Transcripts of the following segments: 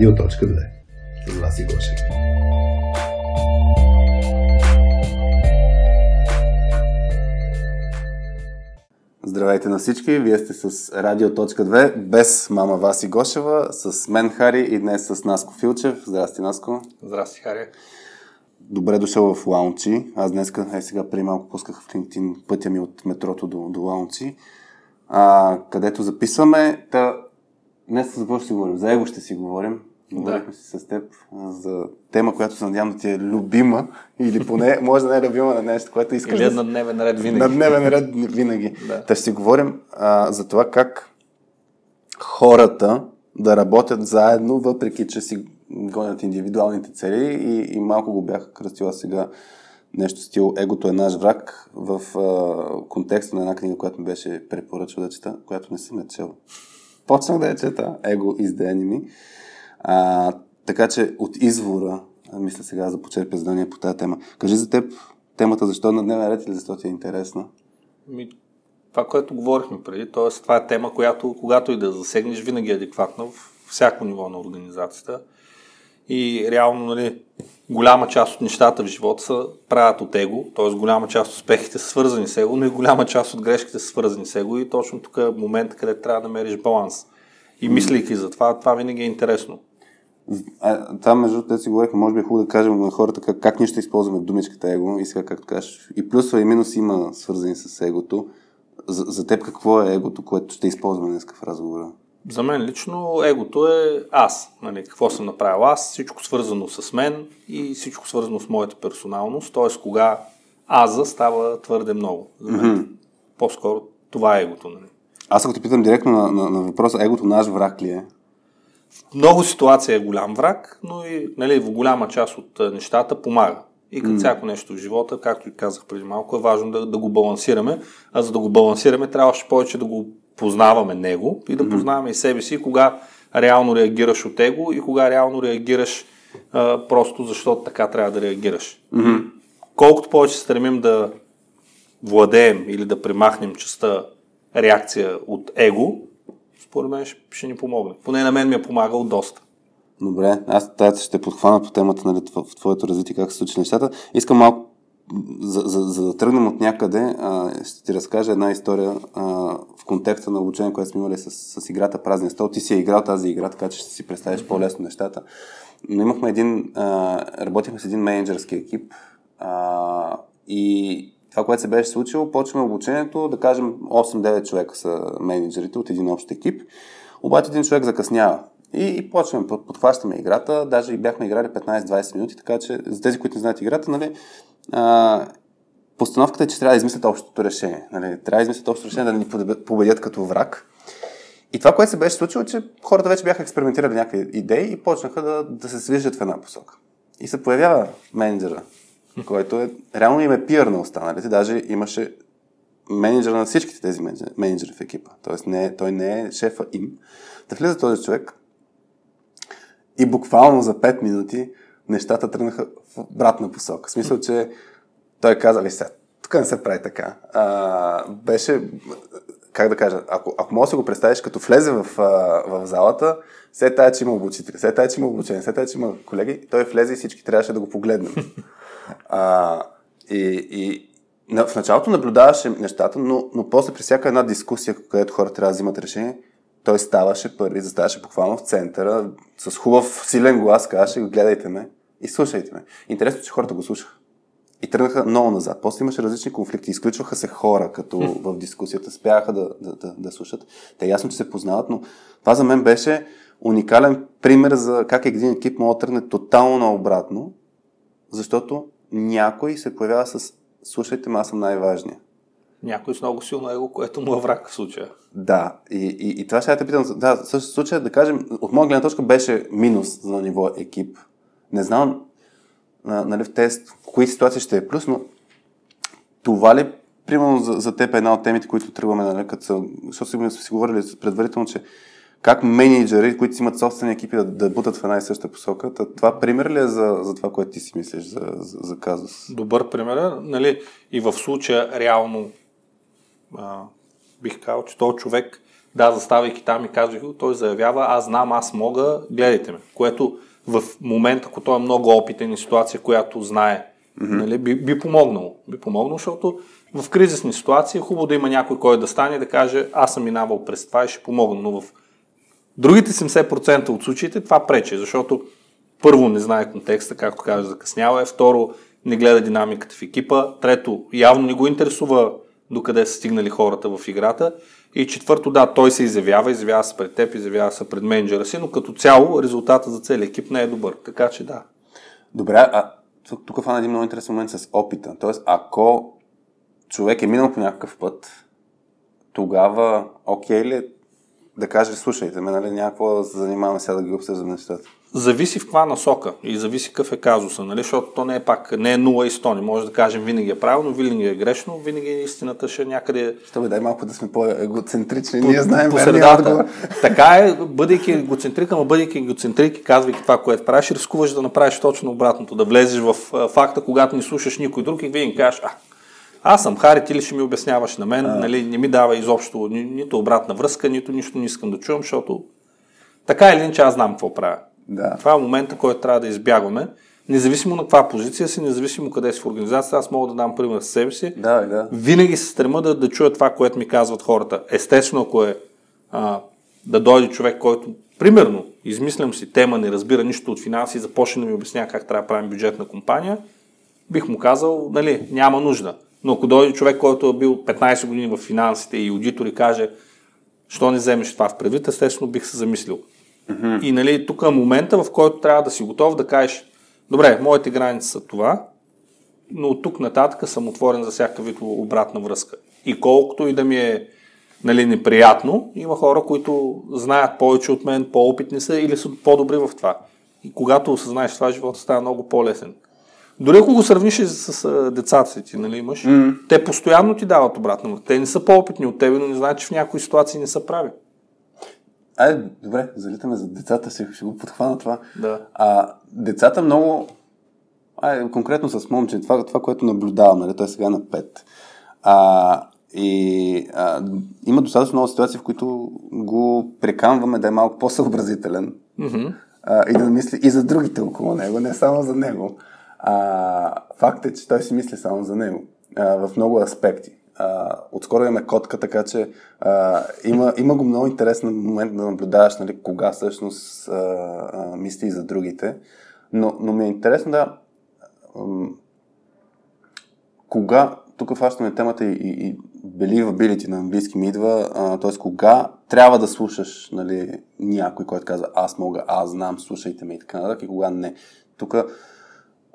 Радио.2 с Васи Гошев. Здравейте на всички, вие сте с Радио.2 без мама Васи Гошева, с мен Хари и днес с Наско Филчев. Здрасти, Наско. Здрасти, Хари. Добре дошъл в Лаунчи. Аз днес, е сега преди малко пусках в LinkedIn пътя ми от метрото до, до Лаунчи, а, където записваме. Та, днес за какво ще си говорим? За его ще си говорим. Говорихме да. си с теб за тема, която се надявам да ти е любима или поне може да не е любима на нещо, което искаш. Или е на дневен ред винаги. На дневен ред винаги. да. Та ще си говорим а, за това как хората да работят заедно, въпреки че си гонят индивидуалните цели и, и малко го бях кръстила сега нещо стил Егото е наш враг в а, контекста на една книга, която ми беше препоръчала да чета, която не съм е чел. Почнах да я чета. Его is the enemy. А, така че от извора, мисля сега да почерпя задание по тази тема. Кажи за теб темата защо е на дневен ред или защо ти е интересна? Ми, това, което говорихме преди, т.е. това е тема, която когато и да засегнеш, винаги е адекватна в всяко ниво на организацията. И реално, нали, голяма част от нещата в живота са правят от его, т.е. голяма част от успехите са свързани с его, но и голяма част от грешките са свързани с его и точно тук е момент, където трябва да намериш баланс. И мислейки за това, това винаги е интересно. А, това, между другото, си говорихме, може би е хубаво да кажем на хората как, как ние ще използваме думичката его и сега, както кажеш, и плюсове и минуси има свързани с егото. За, за теб какво е егото, което ще използваме днес в разговора? За мен лично егото е аз. Нали, какво съм направил аз, всичко свързано с мен и всичко свързано с моята персоналност. Т.е. кога аза става твърде много. За мен mm-hmm. по-скоро това е егото. Нали. Аз ако те питам директно на, на, на въпроса, егото наш враг ли е? В много ситуации е голям враг, но и нали, в голяма част от нещата помага. И като mm. всяко нещо в живота, както и казах преди малко, е важно да, да го балансираме. А за да го балансираме, трябваше повече да го познаваме него и да mm-hmm. познаваме и себе си, кога реално реагираш от его и кога реално реагираш а, просто защото така трябва да реагираш. Mm-hmm. Колкото повече стремим да владеем или да примахнем частта реакция от его, според мен ще, ни помогне. Поне на мен ми е помагал доста. Добре, аз тази ще подхвана по темата нали, в твоето развитие, как се случи нещата. Искам малко, за, за, за да тръгнем от някъде, а, ще ти разкажа една история а, в контекста на обучение, което сме имали с, с играта Празния стол. Ти си е играл тази игра, така че ще си представиш по-лесно нещата. Но имахме един, а, работихме с един менеджерски екип а, и това, което се беше случило, почваме обучението, да кажем 8-9 човека са менеджерите от един общ екип, обаче един човек закъснява. И, и почваме, подхващаме играта, даже и бяхме играли 15-20 минути, така че за тези, които не знаят играта, нали, а, постановката е, че трябва да измислят общото решение. Нали, трябва да измислят общото решение да ни победят като враг. И това, което се беше случило, че хората вече бяха експериментирали някакви идеи и почнаха да, да се свижат в една посока. И се появява менеджера който е, реално им е пиър на останалите. Даже имаше менеджера на всичките тези менеджери в екипа. Тоест не, той не е шефа им. Да влиза този човек и буквално за 5 минути нещата тръгнаха в обратна посока. В смисъл, че той каза, ви сега, тук не се прави така. А, беше, как да кажа, ако, ако можеш да го представиш, като влезе в, в залата, все тая, че има обучители, все тая, че има обучение, все тая, че има колеги, той влезе и всички трябваше да го погледнем. А, и, и в началото наблюдаваше нещата, но, но после при всяка една дискусия, където хората трябва да взимат решение, той ставаше първи, заставаше буквално в центъра, с хубав, силен глас, казваше, гледайте ме и слушайте ме. Интересно, че хората го слушаха. И тръгнаха много назад. После имаше различни конфликти. Изключваха се хора, като в дискусията, спяха да, да, да, да слушат. Те ясно, че се познават, но това за мен беше уникален пример за как един екип може да тръгне тотално наобратно, защото някой се появява с слушайте, аз съм най-важния. Някой с много силно его, което му е враг в случая. Да, и, и, и това ще я те питам. Да, в същия случай, да кажем, от моя гледна точка беше минус за ниво екип. Не знам нали, в тест, в кои ситуации ще е плюс, но това ли, примерно за, за теб е една от темите, които тръгваме, нали, като са, защото сме си говорили предварително, че как менеджери, които си имат собствени екипи, да, да бутат в една и съща посока. Това пример ли е за, за това, което ти си мислиш за, за, за казус? Добър пример е. Нали, и в случая реално а, бих казал, че този човек, да, заставайки там и казвайки, той заявява, аз знам, аз мога, гледайте ме. Което в момента, ако той е много опитен и ситуация, която знае, mm-hmm. нали, би, би помогнало. Би помогнало, защото в кризисни ситуации е хубаво да има някой, който да стане и да каже, аз съм минавал през това и ще помогна. Но в другите 70% от случаите това пречи, защото първо не знае контекста, както кажа, закъснява е, второ не гледа динамиката в екипа, трето явно не го интересува докъде са стигнали хората в играта и четвърто, да, той се изявява, изявява се пред теб, изявява се пред менеджера си, но като цяло резултата за целия екип не е добър. Така че да. Добре, а тук фана един много интересен момент с опита. Тоест, ако човек е минал по някакъв път, тогава окей ли е да каже, слушайте ме, нали, някакво се занимаваме сега да ги обсъждаме нещата? Зависи в каква насока и зависи какъв е казуса, нали? защото то не е пак, не е 0 и 100, не може да кажем винаги е правилно, винаги е грешно, винаги истината ще е някъде... Ще дай малко да сме по-егоцентрични, по, ние знаем по средата. Така е, бъдейки егоцентрик, ама бъдейки егоцентрик казвайки това, което правиш, рискуваш да направиш точно обратното, да влезеш в факта, когато не слушаш никой друг и винаги кажеш, а, аз съм Хари, ти ли ще ми обясняваш на мен, а. нали, не ми дава изобщо ни, нито обратна връзка, нито нищо не искам да чувам, защото така или иначе аз знам какво правя. Да. Това е момента, който трябва да избягваме. Независимо на каква позиция си, независимо къде си в организацията, аз мога да дам пример с себе си. Да, да. Винаги се стрема да, да чуя това, което ми казват хората. Естествено, ако е а, да дойде човек, който, примерно, измислям си тема, не разбира нищо от финанси и започне да ми обяснява как трябва да правим бюджет на компания, бих му казал, нали, няма нужда. Но ако дойде човек, който е бил 15 години в финансите и аудитор и каже, що не вземеш това в предвид, естествено бих се замислил. Mm-hmm. И нали, тук е момента, в който трябва да си готов да кажеш, добре, моите граници са това, но от тук нататък съм отворен за всяка вид обратна връзка. И колкото и да ми е нали, неприятно, има хора, които знаят повече от мен, по-опитни са или са по-добри в това. И когато осъзнаеш това, живота става много по-лесен. Дори ако го сравниш с, с децата си, ти нали имаш, mm. те постоянно ти дават обратно. Те не са по-опитни от тебе, но не знаят, че в някои ситуации не са прави. Айде, добре, залитаме за децата си, ще го подхвана това. Да. А, децата много, айде, конкретно с момче, това, това което наблюдавам, нали, той сега е на 5. А, и а, има достатъчно много ситуации, в които го прекамваме да е малко по-съобразителен. Mm-hmm. А, и да мисли и за другите около него, не само за него. А, факт е, че той си мисли само за него а, в много аспекти. А, отскоро имаме котка, така че а, има, има го много интересен момент да наблюдаваш нали, кога всъщност а, а, мисли и за другите. Но, но ми е интересно да. Ам, кога, тук фащаме темата и, и, и believability на английски ми идва, т.е. кога трябва да слушаш нали, някой, който казва аз мога, аз знам, слушайте ме и така нататък, и кога не. Тук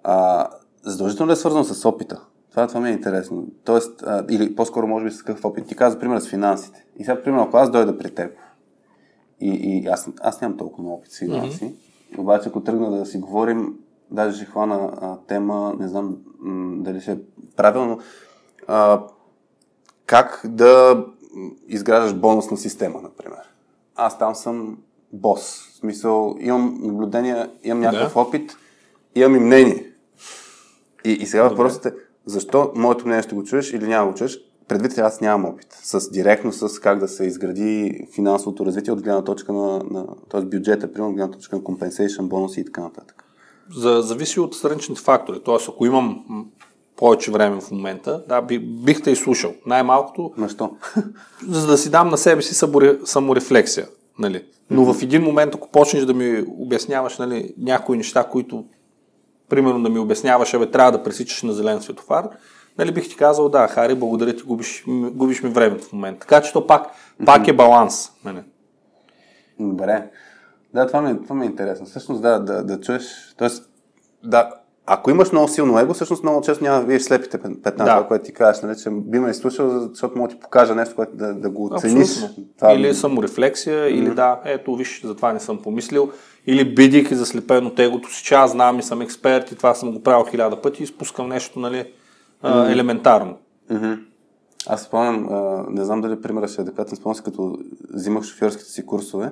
а, задължително ли е свързано с опита? Това, това ми е интересно. Тоест, а, или по-скоро може би с какъв опит. Ти каза, пример, с финансите. И сега, примерно, ако аз дойда при теб и, и аз, аз нямам толкова опит с финанси, mm-hmm. обаче ако тръгна да си говорим, даже ще хвана а, тема, не знам м- дали ще е правилно, а, как да изграждаш бонусна система, например. Аз там съм бос. В смисъл, имам наблюдение, имам някакъв да. опит, имам и мнение. И, и сега въпросът е, защо моето мнение ще го чуеш или няма го чуеш? Предвид, аз нямам опит с директно с как да се изгради финансовото развитие от гледна точка на, на т.е. бюджета, примерно от гледна точка на compensation, бонуси и така нататък. За, зависи от страничните фактори. Тоест, ако имам повече време в момента, да, би, бих те изслушал. Най-малкото. Защо? За да си дам на себе си саморефлексия. Нали? Но mm-hmm. в един момент, ако почнеш да ми обясняваш нали, някои неща, които примерно да ми обясняваш, абе, трябва да пресичаш на зелен светофар, нали бих ти казал, да, Хари, благодаря ти, губиш, губиш ми времето в момента. Така че то пак, пак е баланс. Нали. Добре. Да, това ми, това ми е интересно. Всъщност, да, да, да чуеш, т.е. да, ако имаш много силно его, всъщност много често няма да видиш слепите петна, да. това, което ти кажеш, нали, че би ме изслушал, защото мога да ти покажа нещо, което да, да го оцениш. Това... Или саморефлексия, mm-hmm. или да, ето виж, за това не съм помислил. Или бидейки заслепен от егото си, че аз знам и съм експерт и това съм го правил хиляда пъти и спускам нещо, нали, mm-hmm. елементарно. Mm-hmm. Аз спомням, не знам дали примерът ще е адекватен, спомням като взимах шофьорските си курсове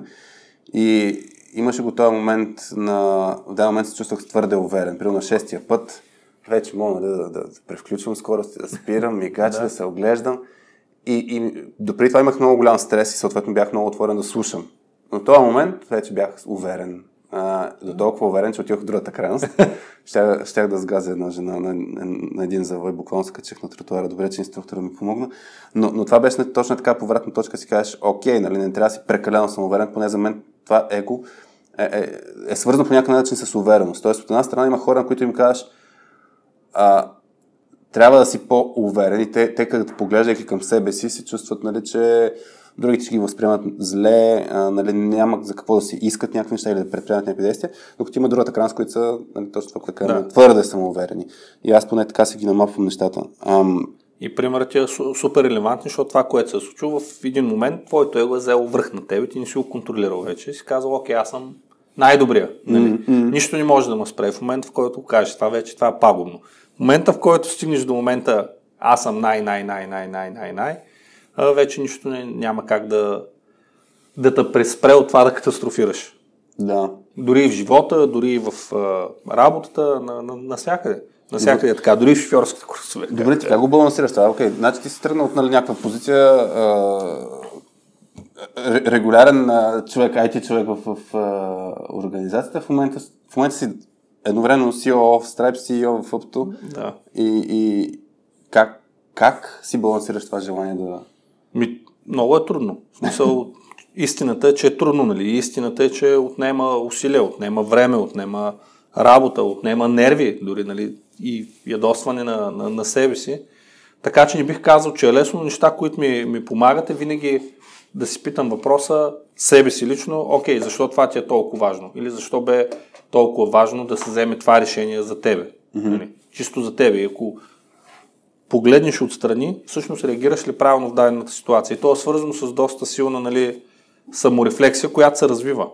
и имаше го този момент на... В даден момент се чувствах твърде уверен. Примерно на шестия път вече мога да, да, да, да превключвам скорости, да спирам, мигача, да. да се оглеждам. и, и допреди това имах много голям стрес и съответно бях много отворен да слушам. Но в този момент вече бях уверен. А, до толкова уверен, че отидох в другата крайност. щях, щях да сгазя една жена на, на, на един завой, буквално се качих на тротуара. Добре, че инструктора ми помогна. Но, но това беше точно така повратна точка, си кажеш, окей, нали, не трябва да си прекалено самоуверен, поне за мен това его е, е, е свързано по някакъв начин с увереност. Тоест, от една страна има хора, на които им кажеш, а, трябва да си по-уверен и те, те като поглеждайки към себе си, се чувстват, нали, че другите ще ги възприемат зле, а, нали, няма за какво да си искат някакви неща или да предприемат някакви действия, докато има другата крайност, които са нали, точно това, което да. твърде самоуверени. И аз поне така си ги намапвам нещата. Ам... И примерът е супер релевантен, защото това, което се е случило в един момент, твоето его е взело връх на теб и ти не си го контролирал вече. И си казал, окей, аз съм най-добрия. Нали? Mm-hmm. Нищо не може да ме спре в момента, в който кажеш това вече, това е пагубно. В момента, в който стигнеш до момента аз съм най-най-най-най-най-най-най, вече нищо не, няма как да, да те преспре от това да катастрофираш. Да. Дори и в живота, дори и в а, работата, на, на, навсякъде. Навсякъде е така, дори и в шофьорските курсове. Добре, ти как го балансираш това? Окей, значи ти си тръгнал от нали, някаква позиция а, регулярен а, човек, IT човек в, в, в а, организацията. В момента, в момента си едновременно CEO в Stripe, CEO в Upto. Да. И, и как, как си балансираш това желание да... Ми, много е трудно. В смисъл, истината е, че е трудно, нали? Истината е, че отнема усилия, отнема време, отнема работа, отнема нерви, дори, нали? И ядосване на, на, на себе си. Така че не бих казал, че е лесно, но неща, които ми, ми помагат е винаги да си питам въпроса себе си лично, окей, защо това ти е толкова важно? Или защо бе толкова важно да се вземе това решение за тебе? Mm-hmm. Нали? Чисто за тебе. И ако погледнеш отстрани, всъщност реагираш ли правилно в дадената ситуация. И то е свързано с доста силна нали, саморефлексия, която се развива.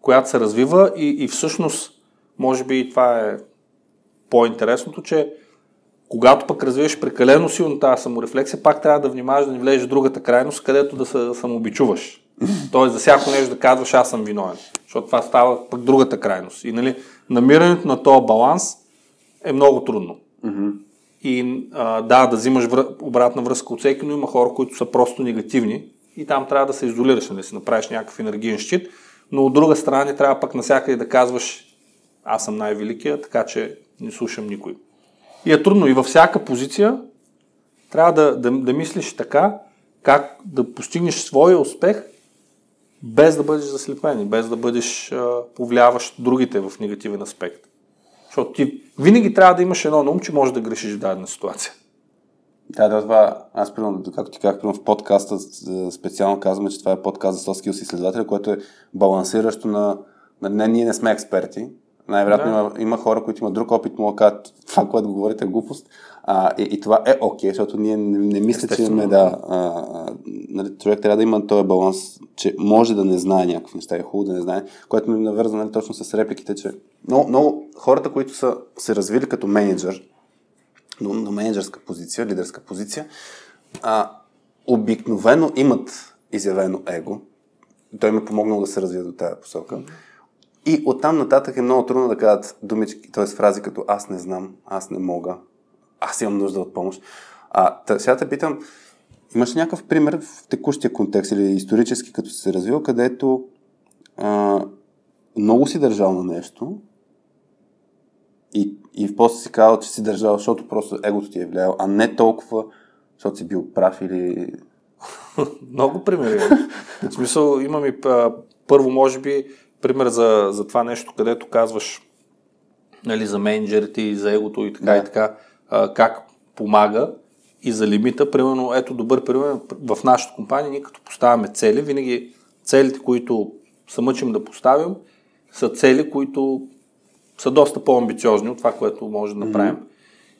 Която се развива и, и всъщност, може би и това е по-интересното, че когато пък развиеш прекалено силно тази саморефлексия, пак трябва да внимаваш да не влезеш в другата крайност, където да се самообичуваш. Тоест за всяко нещо да казваш аз съм виновен. Защото това става пък другата крайност. И нали, намирането на този баланс е много трудно. Mm-hmm. И а, да, да взимаш връ... обратна връзка от всеки, но има хора, които са просто негативни и там трябва да се изолираш, нали, да си направиш някакъв енергиен щит, но от друга страна не трябва пък насякъде да казваш аз съм най-великия, така че не слушам никой. И е трудно. И във всяка позиция трябва да, да, да мислиш така, как да постигнеш своя успех, без да бъдеш заслепен и без да бъдеш а, повлияващ другите в негативен аспект. Защото ти винаги трябва да имаш едно на ум, че можеш да грешиш в дадена ситуация. Да, да, това, аз примерно, както ти казах, в подкаста специално казваме, че това е подкаст за soft skills изследователи, което е балансиращо на, на не, ние не сме експерти, най-вероятно да. има, има хора, които имат друг опит, му кажат това, което говорите е глупост. А, и, и това е окей, okay, защото ние не, не мисля, че имаме да. А, нали, човек трябва да има този баланс, че може да не знае някакви неща, е хубаво да не знае, което ми навърза нали, точно с репликите, че много, много хората, които са се развили като менеджер, до, до менеджерска позиция, лидерска позиция, а, обикновено имат изявено его. Той ми е помогнал да се развия до тази посока. И оттам нататък е много трудно да кажат думички, т.е. фрази като аз не знам, аз не мога, аз имам нужда от помощ. А, тъ, сега те питам, имаш някакъв пример в текущия контекст или исторически, като се развил, където а, много си държал на нещо и, и после си казал, че си държал, защото просто егото ти е влиял, а не толкова, защото си бил прав или... много примери. В смисъл, имам и първо, може би, пример за, за това нещо, където казваш нали, за менеджерите и за егото и така да. и така, а, как помага и за лимита. Примерно, ето добър пример в нашата компания, ние като поставяме цели, винаги целите, които се мъчим да поставим, са цели, които са доста по-амбициозни от това, което може да направим. Mm-hmm.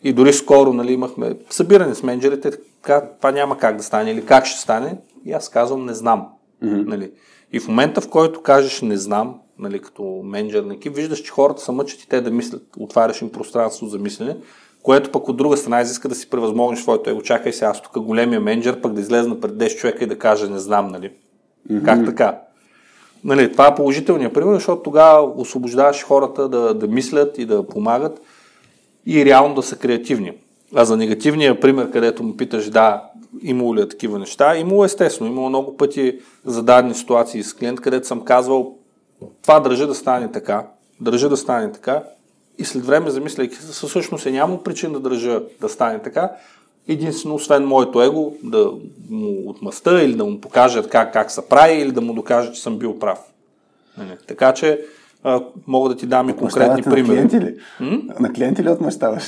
И дори скоро нали, имахме събиране с менеджерите, така, това няма как да стане или как ще стане. И аз казвам, не знам. Mm-hmm. Нали. И в момента, в който кажеш не знам, нали, като менеджер на екип, виждаш, че хората са мъчат и те да мислят. Отваряш им пространство за мислене, което пък от друга страна изиска да си превъзмогнеш своето его. Чакай сега, аз тук големия менеджер, пък да излезна пред 10 човека и да каже не знам, нали? Mm-hmm. Как така? Нали, това е положителният пример, защото тогава освобождаваш хората да, да мислят и да помагат и реално да са креативни. А за негативния пример, където му питаш, да, имало ли е такива неща, имало естествено. Имало много пъти зададени ситуации с клиент, където съм казвал, това държа да стане така, държа да стане така. И след време, замисляйки се, всъщност е няма причина да държа да стане така. Единствено, освен моето его, да му отмъста или да му покажа как, как се прави, или да му докажа, че съм бил прав. Нали? Така че а, мога да ти дам и конкретни примери. На клиенти ли? На клиенти ли отмъщаваш?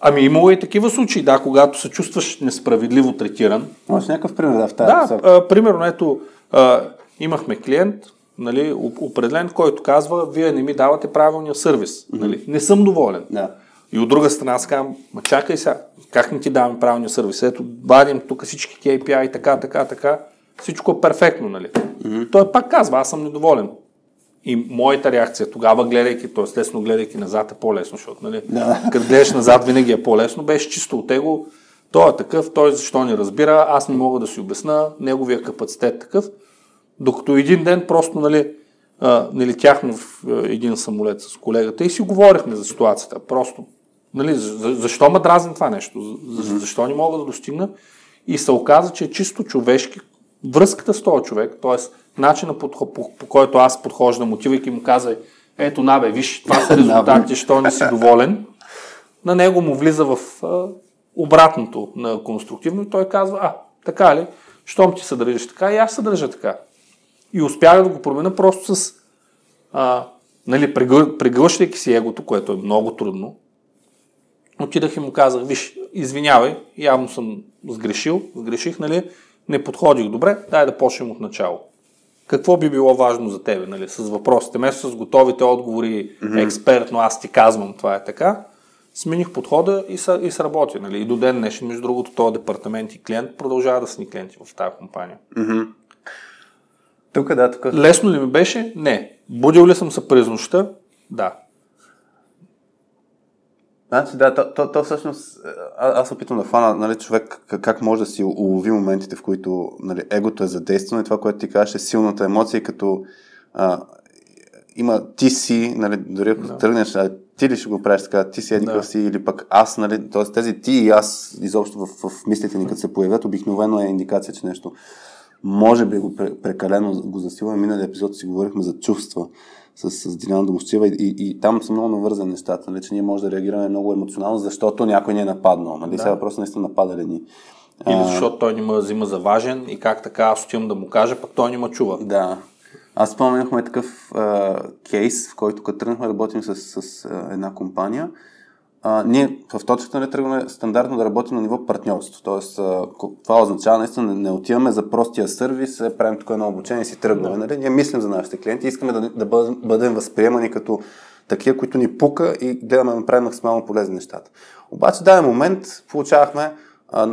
Ами имало и такива случаи, да, когато се чувстваш несправедливо третиран. Може някакъв пример да в тази Да, посока. а, примерно, ето, а, имахме клиент, нали, оп- определен, който казва, вие не ми давате правилния сервис. Нали, не съм доволен. Да. И от друга страна аз казвам, ма чакай сега, как не ти даваме правилния сервис? Ето, вадим тук всички KPI, така, така, така, всичко е перфектно, нали? Той пак казва, аз съм недоволен. И моята реакция тогава, гледайки, т.е. естествено гледайки назад е по-лесно, защото, нали, Да. като гледаш назад винаги е по-лесно, беше чисто от него, той е такъв, той защо не разбира, аз не мога да си обясна, неговия капацитет е такъв. Докато един ден просто, нали, а, не летяхме в един самолет с колегата и си говорихме за ситуацията. Просто, нали, за, за- защо ме дразни това нещо? За, за, защо не мога да достигна? И се оказа, че е чисто човешки връзката с този човек, т.е. начина по, по, по който аз подхождам, отивайки му казай, ето набе, виж, това са резултатите, що не си доволен, на него му влиза в а, обратното на конструктивно и той казва, а, така ли, щом ти се държиш така, и аз се държа така. И успях да го променя просто с, а, нали, прегъ- прегръщайки си егото, което е много трудно, отидах и му казах, виж, извинявай, явно съм сгрешил, сгреших, нали, не подходих добре, дай да почнем от начало. Какво би било важно за тебе, нали, с въпросите, вместо с готовите отговори, експертно, аз ти казвам, това е така, смених подхода и, са, и сработи. Нали. И до ден днешен, между другото, този департамент и клиент продължава да са ни клиенти в тази компания. Тук, да, тук. Лесно ли ми беше? Не. Будил ли съм се през нощта? Да. Значи, да, то, то, то всъщност, а, аз опитвам да хвана, нали, човек как, може да си улови моментите, в които нали, егото е задействано и това, което ти кажеш е силната емоция, като а, има ти си, нали, дори ако да. тръгнеш, а, ти ли ще го правиш така, ти си еди Да. си или пък аз, нали, т.е. тези ти и аз изобщо в, в мислите ни, като се появят, обикновено е индикация, че нещо може би го пре- прекалено го засилваме. Миналия епизод си говорихме за чувства с, с Диляна Домощева и, и, и, там са много навързани нещата, нали, че ние може да реагираме много емоционално, защото някой ни е нападнал. Нали? Да. Сега въпрос наистина нападали ни. Или защото той не ме взима за важен и как така аз отивам да му кажа, пък той не ме чува. Да. Аз спомняхме такъв а, кейс, в който като тръгнахме работим с, с а, една компания, а, ние в точката не тръгваме стандартно да работим на ниво партньорство. Тоест, а, това означава наистина не, отиваме за простия сервис, правим тук едно обучение и си тръгваме. Нали? Ние мислим за нашите клиенти, искаме да, да бъдем, бъдем възприемани като такива, които ни пука и гледаме да направим максимално полезни нещата. Обаче, даден момент получавахме а,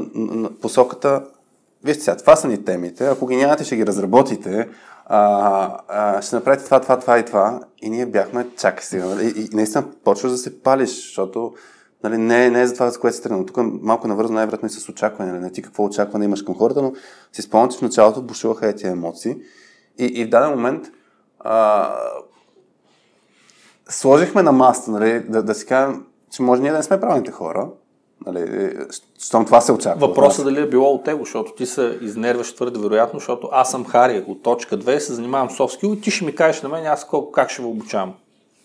посоката Вижте сега, това са ни темите. Ако ги нямате, ще ги разработите. А, а, ще направите това, това, това и това. И ние бяхме, чакай сега. нали, И, и наистина почваш да се палиш, защото нали, не, не е за това, за което си тръгнал. Тук малко навързано най-вероятно и с очакване. Нали? Ти какво очакване имаш към хората, но си спомням, че в началото бушуваха тези емоции. И, и в даден момент а, сложихме на маста, нали, да, да си кажем, че може ние да не сме правилните хора. Нали, щом това се очаква. Въпросът дали е било от него, защото ти се изнервяш твърде вероятно, защото аз съм Хари от точка 2, се занимавам с и ти ще ми кажеш на мен, аз колко, как ще ви обучавам.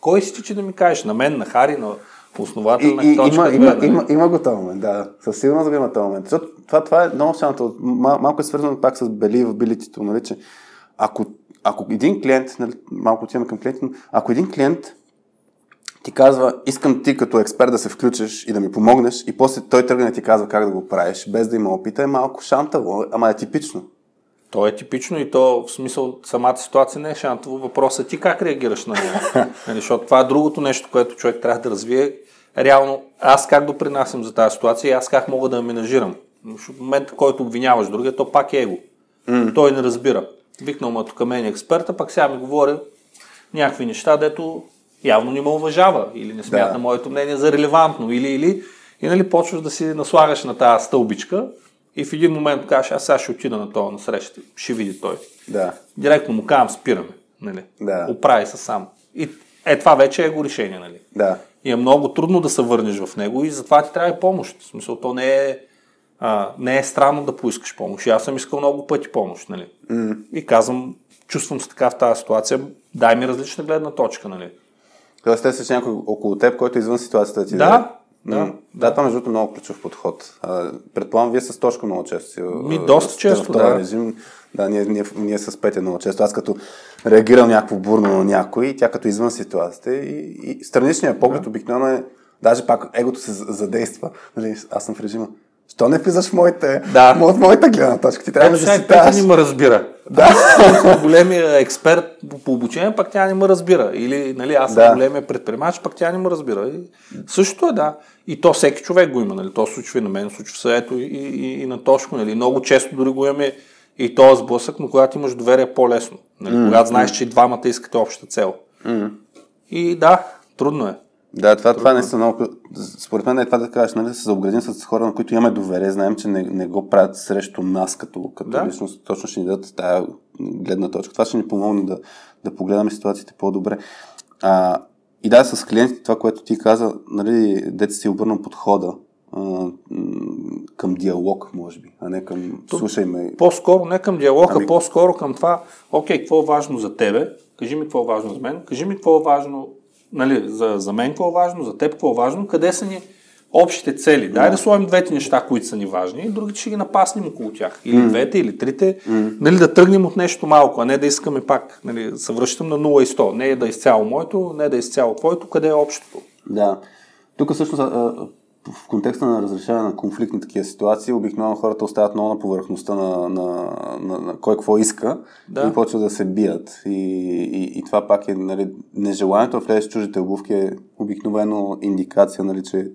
Кой си ти, че да ми кажеш? На мен, на Хари, на основател И, на и, точка има, 2. има, нали? има, има го този момент, да. Със сигурност го има този момент. Защото това, това е много силното. Мал, малко е свързано пак с бели в билитито, нали, че ако, ако един клиент, нали, малко отиваме към клиент, ако един клиент ти казва, искам ти като експерт да се включиш и да ми помогнеш и после той тръгне и ти казва как да го правиш, без да има опита, е малко шантаво, ама е типично. То е типично и то в смисъл самата ситуация не е шантово. Въпросът е ти как реагираш на него. нали, защото това е другото нещо, което човек трябва да развие. Реално, аз как допринасям за тази ситуация и аз как мога да я менажирам. Защото в момента, който обвиняваш другия, то пак е его. Mm. Той не разбира. Викнал ме тук мен експерта, пък сега ми говори някакви неща, дето явно не ме уважава или не смята Да. моето мнение за релевантно. Или, или, и нали, почваш да си наслагаш на тази стълбичка и в един момент кажеш, аз сега ще отида на това на среща, ще види той. Да. Директно му казвам, спираме. Нали? Да. Оправи се сам. И е това вече е го решение. Нали? Да. и е много трудно да се върнеш в него и затова ти трябва и помощ. В смисъл, то не е, а, не е странно да поискаш помощ. И аз съм искал много пъти помощ, нали? Mm. И казвам, чувствам се така в тази ситуация, дай ми различна гледна точка, нали? Тоест, са някой около теб, който е извън ситуацията ти. Да, да, да, да, това между другото е много ключов подход. Предполагам, вие с Тошко много често си. Ми, доста често, да. Режим. Да, ние, ние, ние с Петя много често. Аз като реагирам някакво бурно на някой, тя като извън ситуацията и, и страничният поглед да. обикновено е, даже пак егото се задейства. Нали, аз съм в режима. Що не влизаш в моите, да. в моята гледна точка? Ти трябва да си Петя не ме разбира. Да. Аз големия експерт по обучение, пък тя не ме разбира. Или нали, аз съм да. големия предприемач, пък тя не ме разбира. И, същото е, да. И то всеки човек го има. Нали. То случва и на мен, случва се ето и, и, и на Тошко. Нали. Много често дори го имаме и то сблъсък, но когато имаш доверие е по-лесно. Нали? Mm-hmm. Когато знаеш, че и двамата искате общата цел. Mm-hmm. И да, трудно е. Да, това, това не са много. Според мен е това да кажеш, нали, да се заобградим с хора, на които имаме доверие, знаем, че не, не го правят срещу нас като, като да. личност, точно ще ни дадат тази гледна точка. Това ще ни помогне да, да погледаме ситуациите по-добре. А, и да, с клиентите, това, което ти каза, нали, дете си обърнал подхода а, към диалог, може би, а не към слушай ме. По-скоро не към диалог, ами... а по-скоро към това, окей, какво е важно за тебе, кажи ми какво е важно за мен, кажи ми какво е важно нали, за, за мен какво е важно, за теб какво е важно, къде са ни общите цели. Дай да сложим двете неща, които са ни важни, и другите ще ги напаснем около тях. Или mm. двете, или трите. Mm. Нали, да тръгнем от нещо малко, а не да искаме пак. Нали, се връщам на 0 и 100. Не е да е изцяло моето, не е да е изцяло твоето, къде е общото. Да. Тук всъщност в контекста на разрешаване на конфликтни такива ситуации, обикновено хората остават много на повърхността на, на, на, на кой какво иска да. и почват да се бият. И, и, и това пак е нали, нежеланието да влезеш в чуждите обувки е обикновено индикация, нали, че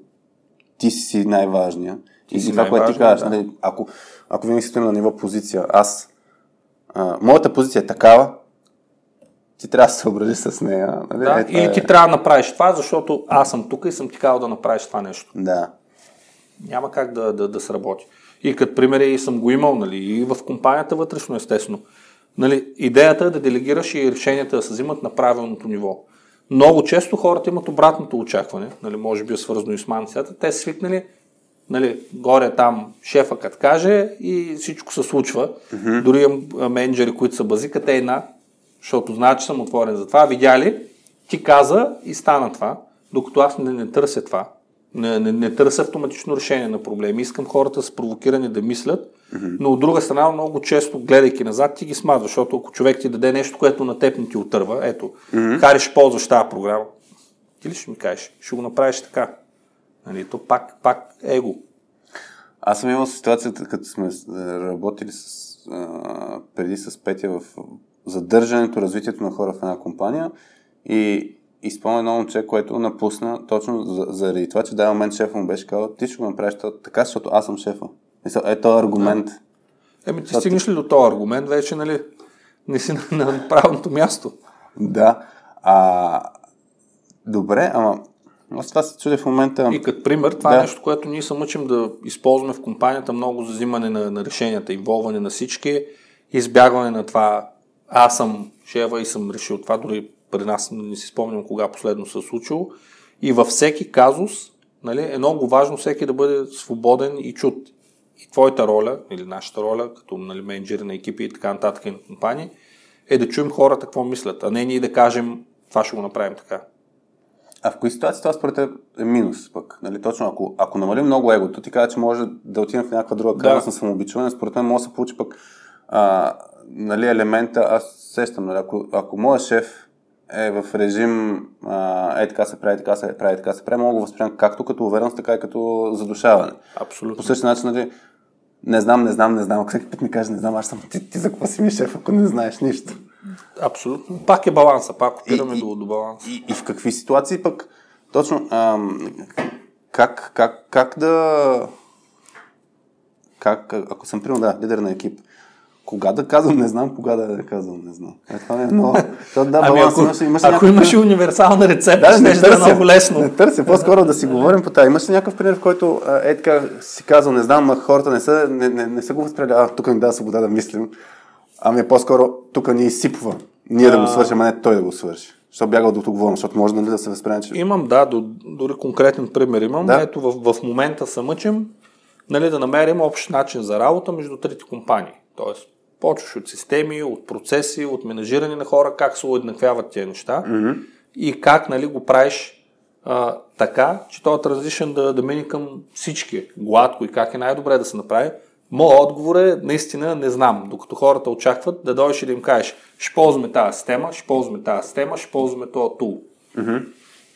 ти си най-важния. Ти и си това, което ти кажеш, да. нали, ако, ако винаги си на ниво позиция, аз, а, моята позиция е такава, ти трябва да се съобрази с нея. Нали? Да, е, или е... ти трябва да направиш това, защото аз съм тук и съм ти казал да направиш това нещо. Да. Няма как да, да, да сработи. И като пример и съм го имал, нали, и в компанията вътрешно, естествено. Нали, идеята е да делегираш и решенията да се взимат на правилното ниво. Много често хората имат обратното очакване, нали, може би е свързано и с манцията. Те са свикнали, нали, горе там шефа като каже и всичко се случва. Mm-hmm. Дори менеджери, които са базика, те една защото знаят, че съм отворен за това. Видя ли? Ти каза и стана това, докато аз не, не търся това. Не, не, не търся автоматично решение на проблеми. Искам хората с провокирани да мислят, mm-hmm. но от друга страна много често, гледайки назад, ти ги смазва, защото ако човек ти даде нещо, което на теб не ти отърва, ето, mm-hmm. ползваш тази програма, ти ли ще ми кажеш? Ще го направиш така. Нали, то пак, пак его. Аз съм имал ситуацията, като сме работили с, а, преди с Петя в задържането, развитието на хора в една компания и изпълня едно момче, което напусна точно заради това, че дай момент шефа му беше казал, ти ще го направиш така, защото аз съм шефа. Е, този аргумент. Еми, ти стигнеш ли до този аргумент, вече, нали, не си на, на правилното място. Да. А, добре, ама аз това се чудя в момента. И като пример, това да. е нещо, което ние се мъчим да използваме в компанията много за взимане на, на решенията, инволване на всички, избягване на това аз съм шева и съм решил това, дори при нас не си спомням кога последно се е случило. И във всеки казус нали, е много важно всеки да бъде свободен и чут. И твоята роля, или нашата роля, като нали, менеджери на екипи и така нататък и на компании, е да чуем хората какво мислят, а не ние да кажем това ще го направим така. А в кои ситуации това според теб е минус пък? Нали, точно ако, ако намалим много егото, ти казва, че може да отидем в някаква друга крайност да. на самообичуване, според мен може да се получи пък а, нали, елемента, аз сещам, нали, ако, ако моят шеф е в режим а, е така се прави, така се прави, така се прави, мога го възприемам както като увереност, така и като задушаване. Абсолютно. По същия начин, нали, не знам, не знам, не знам. Ако всеки път ми каже, не знам, аз съм. Ти, ти за какво си ми шеф, ако не знаеш нищо? Абсолютно. Пак е баланса, пак опираме до, до баланса. И, и, в какви ситуации пък, точно, ам, как, как, как да. Как, ако съм, примерно, да, лидер на екип, кога да казвам не знам, кога да казвам не знам. Е, това е много... да, ами ако, имаш, имаш ако някакъв... имаш универсална рецепта, да, не ще е много лесно. Не търся, по-скоро да си говорим по тази. Имаш ли някакъв пример, в който е така си казал не знам, хората не са, не, не, не са го възприели, а тук ни дава свобода да мислим, ами е по-скоро тук ни изсипва. Ние а... да го свършим, а не той да го свърши. Защо бягал до отговорност? Защото може нали, да се възприеме, че... Имам, да, до, дори конкретен пример имам. Да. Ето в, в момента се мъчим нали, да намерим общ начин за работа между трите компании. Тоест, почваш от системи, от процеси, от менажиране на хора, как се уеднаквяват тези неща Мгм. и как нали, го правиш а, така, че този транзишън да, да мине към всички гладко и как е най-добре да се направи. Моят отговор е наистина не знам, докато хората очакват да дойдеш и да им кажеш, ще ползваме тази система, ще ползваме тази система, ще ползваме този тул.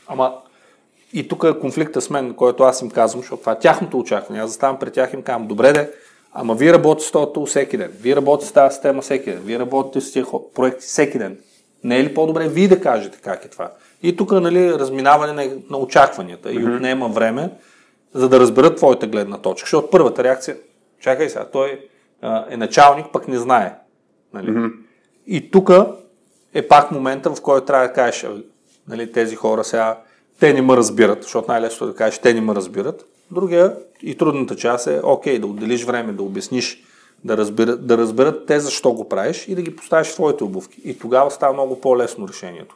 Ама и тук е конфликта с мен, който аз им казвам, защото това е тяхното очакване. Аз заставам пред тях и им казвам, добре де, ама вие работите с този всеки ден, вие работите с тази система всеки ден, вие работите с тези проекти всеки ден. Не е ли по-добре вие да кажете как е това? И тук нали, разминаване на, на очакванията и отнема време, за да разберат твоята гледна точка. Защото първата реакция, чакай сега, той а, е началник, пък не знае. Нали? И тук е пак момента, в който трябва да кажеш, «Абе, нали, тези хора сега, те не ме разбират, защото най-лесно е да кажеш, те не ме разбират. Другия и трудната част е, окей, да отделиш време, да обясниш, да разберат, да разберат те защо го правиш и да ги поставиш в твоите обувки. И тогава става много по-лесно решението.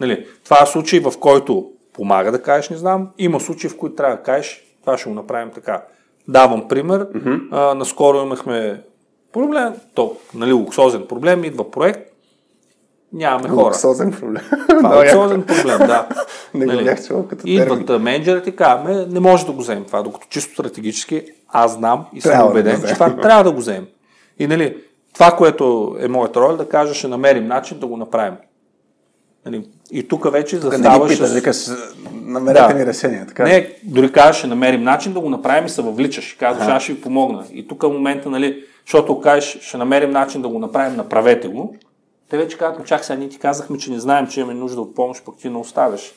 Нали, това е случай, в който помага да кажеш, не знам. Има случаи, в които трябва да кажеш, това ще го направим така. Давам пример. А, наскоро имахме проблем, то, нали, луксозен проблем, идва проект, нямаме хора. Луксозен проблем. Това е луксозен проблем, да. Не го бях чувал като Идват менеджерите и казваме, не може да го вземем това, докато чисто стратегически аз знам и съм да го убеден, вземем. че това трябва да го вземем. И нали, това, което е моята роля, да кажа, ще намерим начин да го направим. Нали, и тук вече Тук не заставаш питаш, с... намерете Да. ми решение. Така? Не, дори кажеш, ще намерим начин да го направим и се въвличаш. Казваш, аз ще ви помогна. И тук е момента, нали, защото кажеш, ще намерим начин да го направим, направете го. Те вече казват, чак сега ние ти казахме, че не знаем, че имаме нужда от помощ, пък ти не оставяш.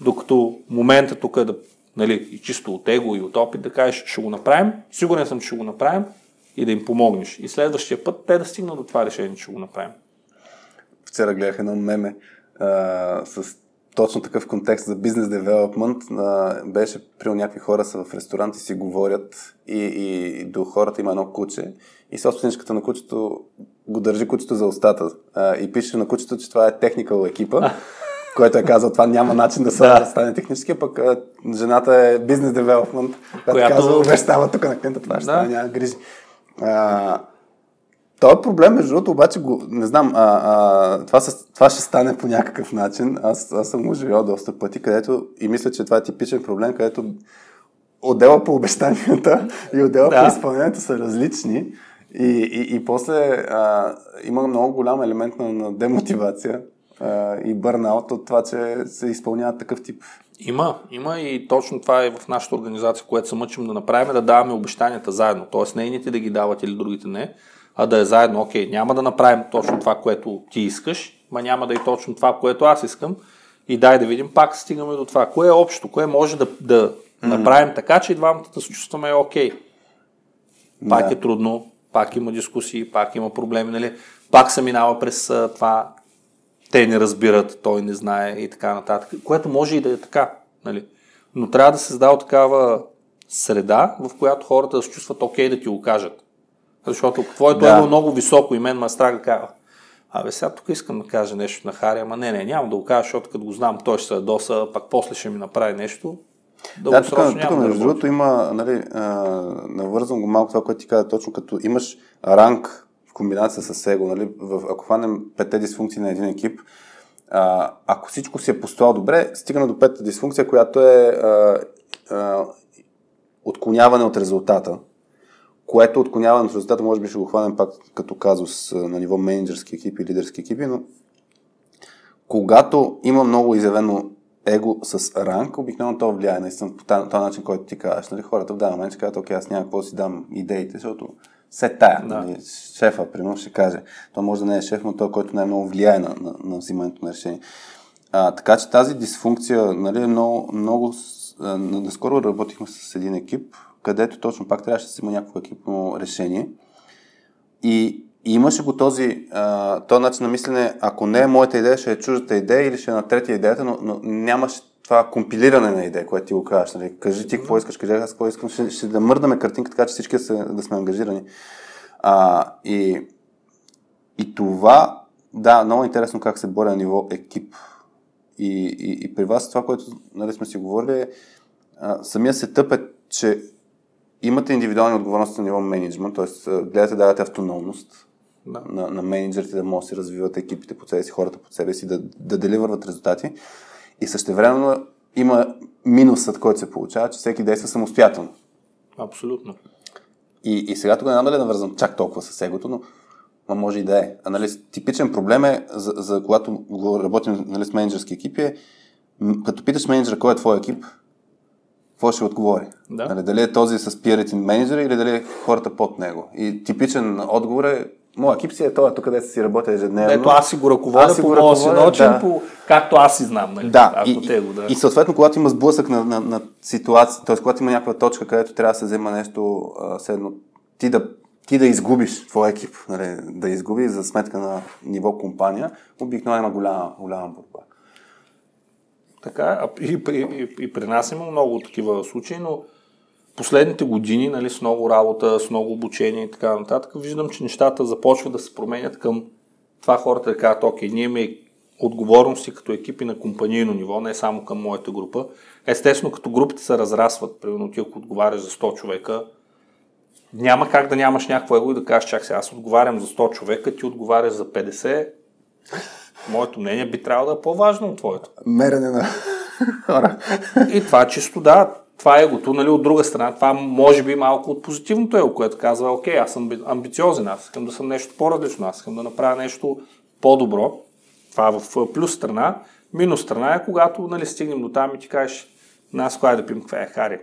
Докато момента тук е да, нали, и чисто от его и от опит да кажеш, ще го направим, сигурен съм, че ще го направим и да им помогнеш. И следващия път те да стигнат до това решение, че ще го направим. Вчера гледах едно меме а, с точно такъв контекст за бизнес девелопмент. Беше при някакви хора са в ресторант и си говорят и, и до хората има едно куче и собственичката на кучето го държи кучето за устата а, и пише на кучето, че това е техникал екипа. който е казал, това няма начин да се да. стане технически, пък а, жената е бизнес девелопмент, която, казва, обещава тук на клиента, това ще Да. няма грижи. А, този проблем, между другото, обаче, го, не знам, а, а, това, с, това ще стане по някакъв начин. Аз, аз съм го живял доста пъти, където и мисля, че това е типичен проблем, където отдела по обещанията и отдела Да. по изпълнението са различни. И, и, и после а, има много голям елемент на, на демотивация а, и бърнаут от това, че се изпълняват такъв тип. Има, има и точно това е в нашата организация, което се мъчим да направим, е да даваме обещанията заедно. Тоест не едните да ги дават или другите не, а да е заедно. Окей, няма да направим точно това, което ти искаш, ма няма да е точно това, което аз искам. И дай да видим, пак стигаме до това. Кое е общо? Кое може да, да направим така, че и двамата да се чувстваме окей. Пак Да. е трудно, пак има дискусии, пак има проблеми, нали? Пак се минава през а, това, те не разбират, той не знае и така нататък, което може и да е така, нали? Но трябва да се създава такава среда, в която хората да се чувстват окей да ти го кажат. Защото твоето Да. е много високо и мен ме страх да кажа, абе сега тук искам да кажа нещо на Хари, ама не, не, няма да го кажа, защото като го знам, той ще се ядоса, пак после ще ми направи нещо. Да, тук, тук да между другото има, нали, а, навързвам го малко това, което ти каза, точно като имаш ранг в комбинация с его, нали, в, ако хванем петте дисфункции на един екип, а, ако всичко си е построил добре, стигна до петата дисфункция, която е а, а, отклоняване от резултата, което отклоняване от резултата може би ще го хванем пак като казус на ниво менеджерски екипи, лидерски екипи, но когато има много изявено его с ранг, обикновено то влияе наистина по този начин, който ти казваш. Нали? Хората в даден момент ще кажат, окей, аз няма какво си дам идеите, защото се тая. Да. Нали? Шефа, примерно, ще каже. То може да не е шеф, но той, който най-много влияе на, на, на взимането на решение. А, така че тази дисфункция нали, е много, много... Наскоро работихме с един екип, където точно пак трябваше да си има някакво екипно решение. И, имаше го този, а, този начин на мислене, ако не е моята идея, ще е чуждата идея или ще е на третия идеята, но, но нямаше това компилиране на идея, което ти го кажеш. Нали? Кажи ти какво искаш, кажи аз какво искам, ще, ще да мърдаме картинка, така че всички да, се, да сме ангажирани. А, и, и това, да, много интересно как се боря на ниво екип. И, и, и при вас това, което нали, сме си говорили, е, а, самия сетъп е, че имате индивидуални отговорности на ниво менеджмент, т.е. гледате, давате автономност Да. на, на менеджерите да могат да си развиват екипите по себе си, хората по себе си, да, да деливърват резултати. И същевременно има минусът, който се получава, че всеки действа самостоятелно. Абсолютно. И, и сега тук не знам дали навързвам чак толкова с егото, но, може и да е. А, нали, типичен проблем е, за, за когато работим нали, с менеджерски екипи, е, като питаш менеджера кой е твой екип, какво ще отговори? Да. Нали, дали е този с пиарите менеджера или дали е хората под него? И типичен отговор е, моя екип си е този, тук където си работя ежедневно. Ето аз си го ръководя Аз си по моя си начин, да. по, както аз си знам. Нали? Да, ако и, те го, да. и съответно, когато има сблъсък на, на, на ситуация, т.е. когато има някаква точка, където трябва да се взема нещо, седно, ти да, ти да изгубиш твой екип, нали, да изгуби за сметка на ниво компания, обикновено има голяма, голяма борба. Така, и, при, и, и при нас има много такива случаи, но последните години, нали, с много работа, с много обучение и така нататък, виждам, че нещата започват да се променят към това хората да кажат, окей, ние имаме отговорности като екипи на компанийно ниво, не само към моята група. Естествено, като групите се разрастват, примерно ти ако отговаряш за 100 човека, няма как да нямаш някакво его и да кажеш, чак сега, аз отговарям за 100 човека, ти отговаряш за 50. Моето мнение би трябвало да е по-важно от твоето. Мерене на хора. И това чисто да, това е егото, нали, от друга страна, това може би малко от позитивното его, което казва, окей, аз съм амби- амбициозен, аз искам да съм нещо по-различно, аз искам да направя нещо по-добро. Това е в плюс страна. Минус страна е, когато нали, стигнем до там и ти кажеш, нас кой да пим каква е Хари.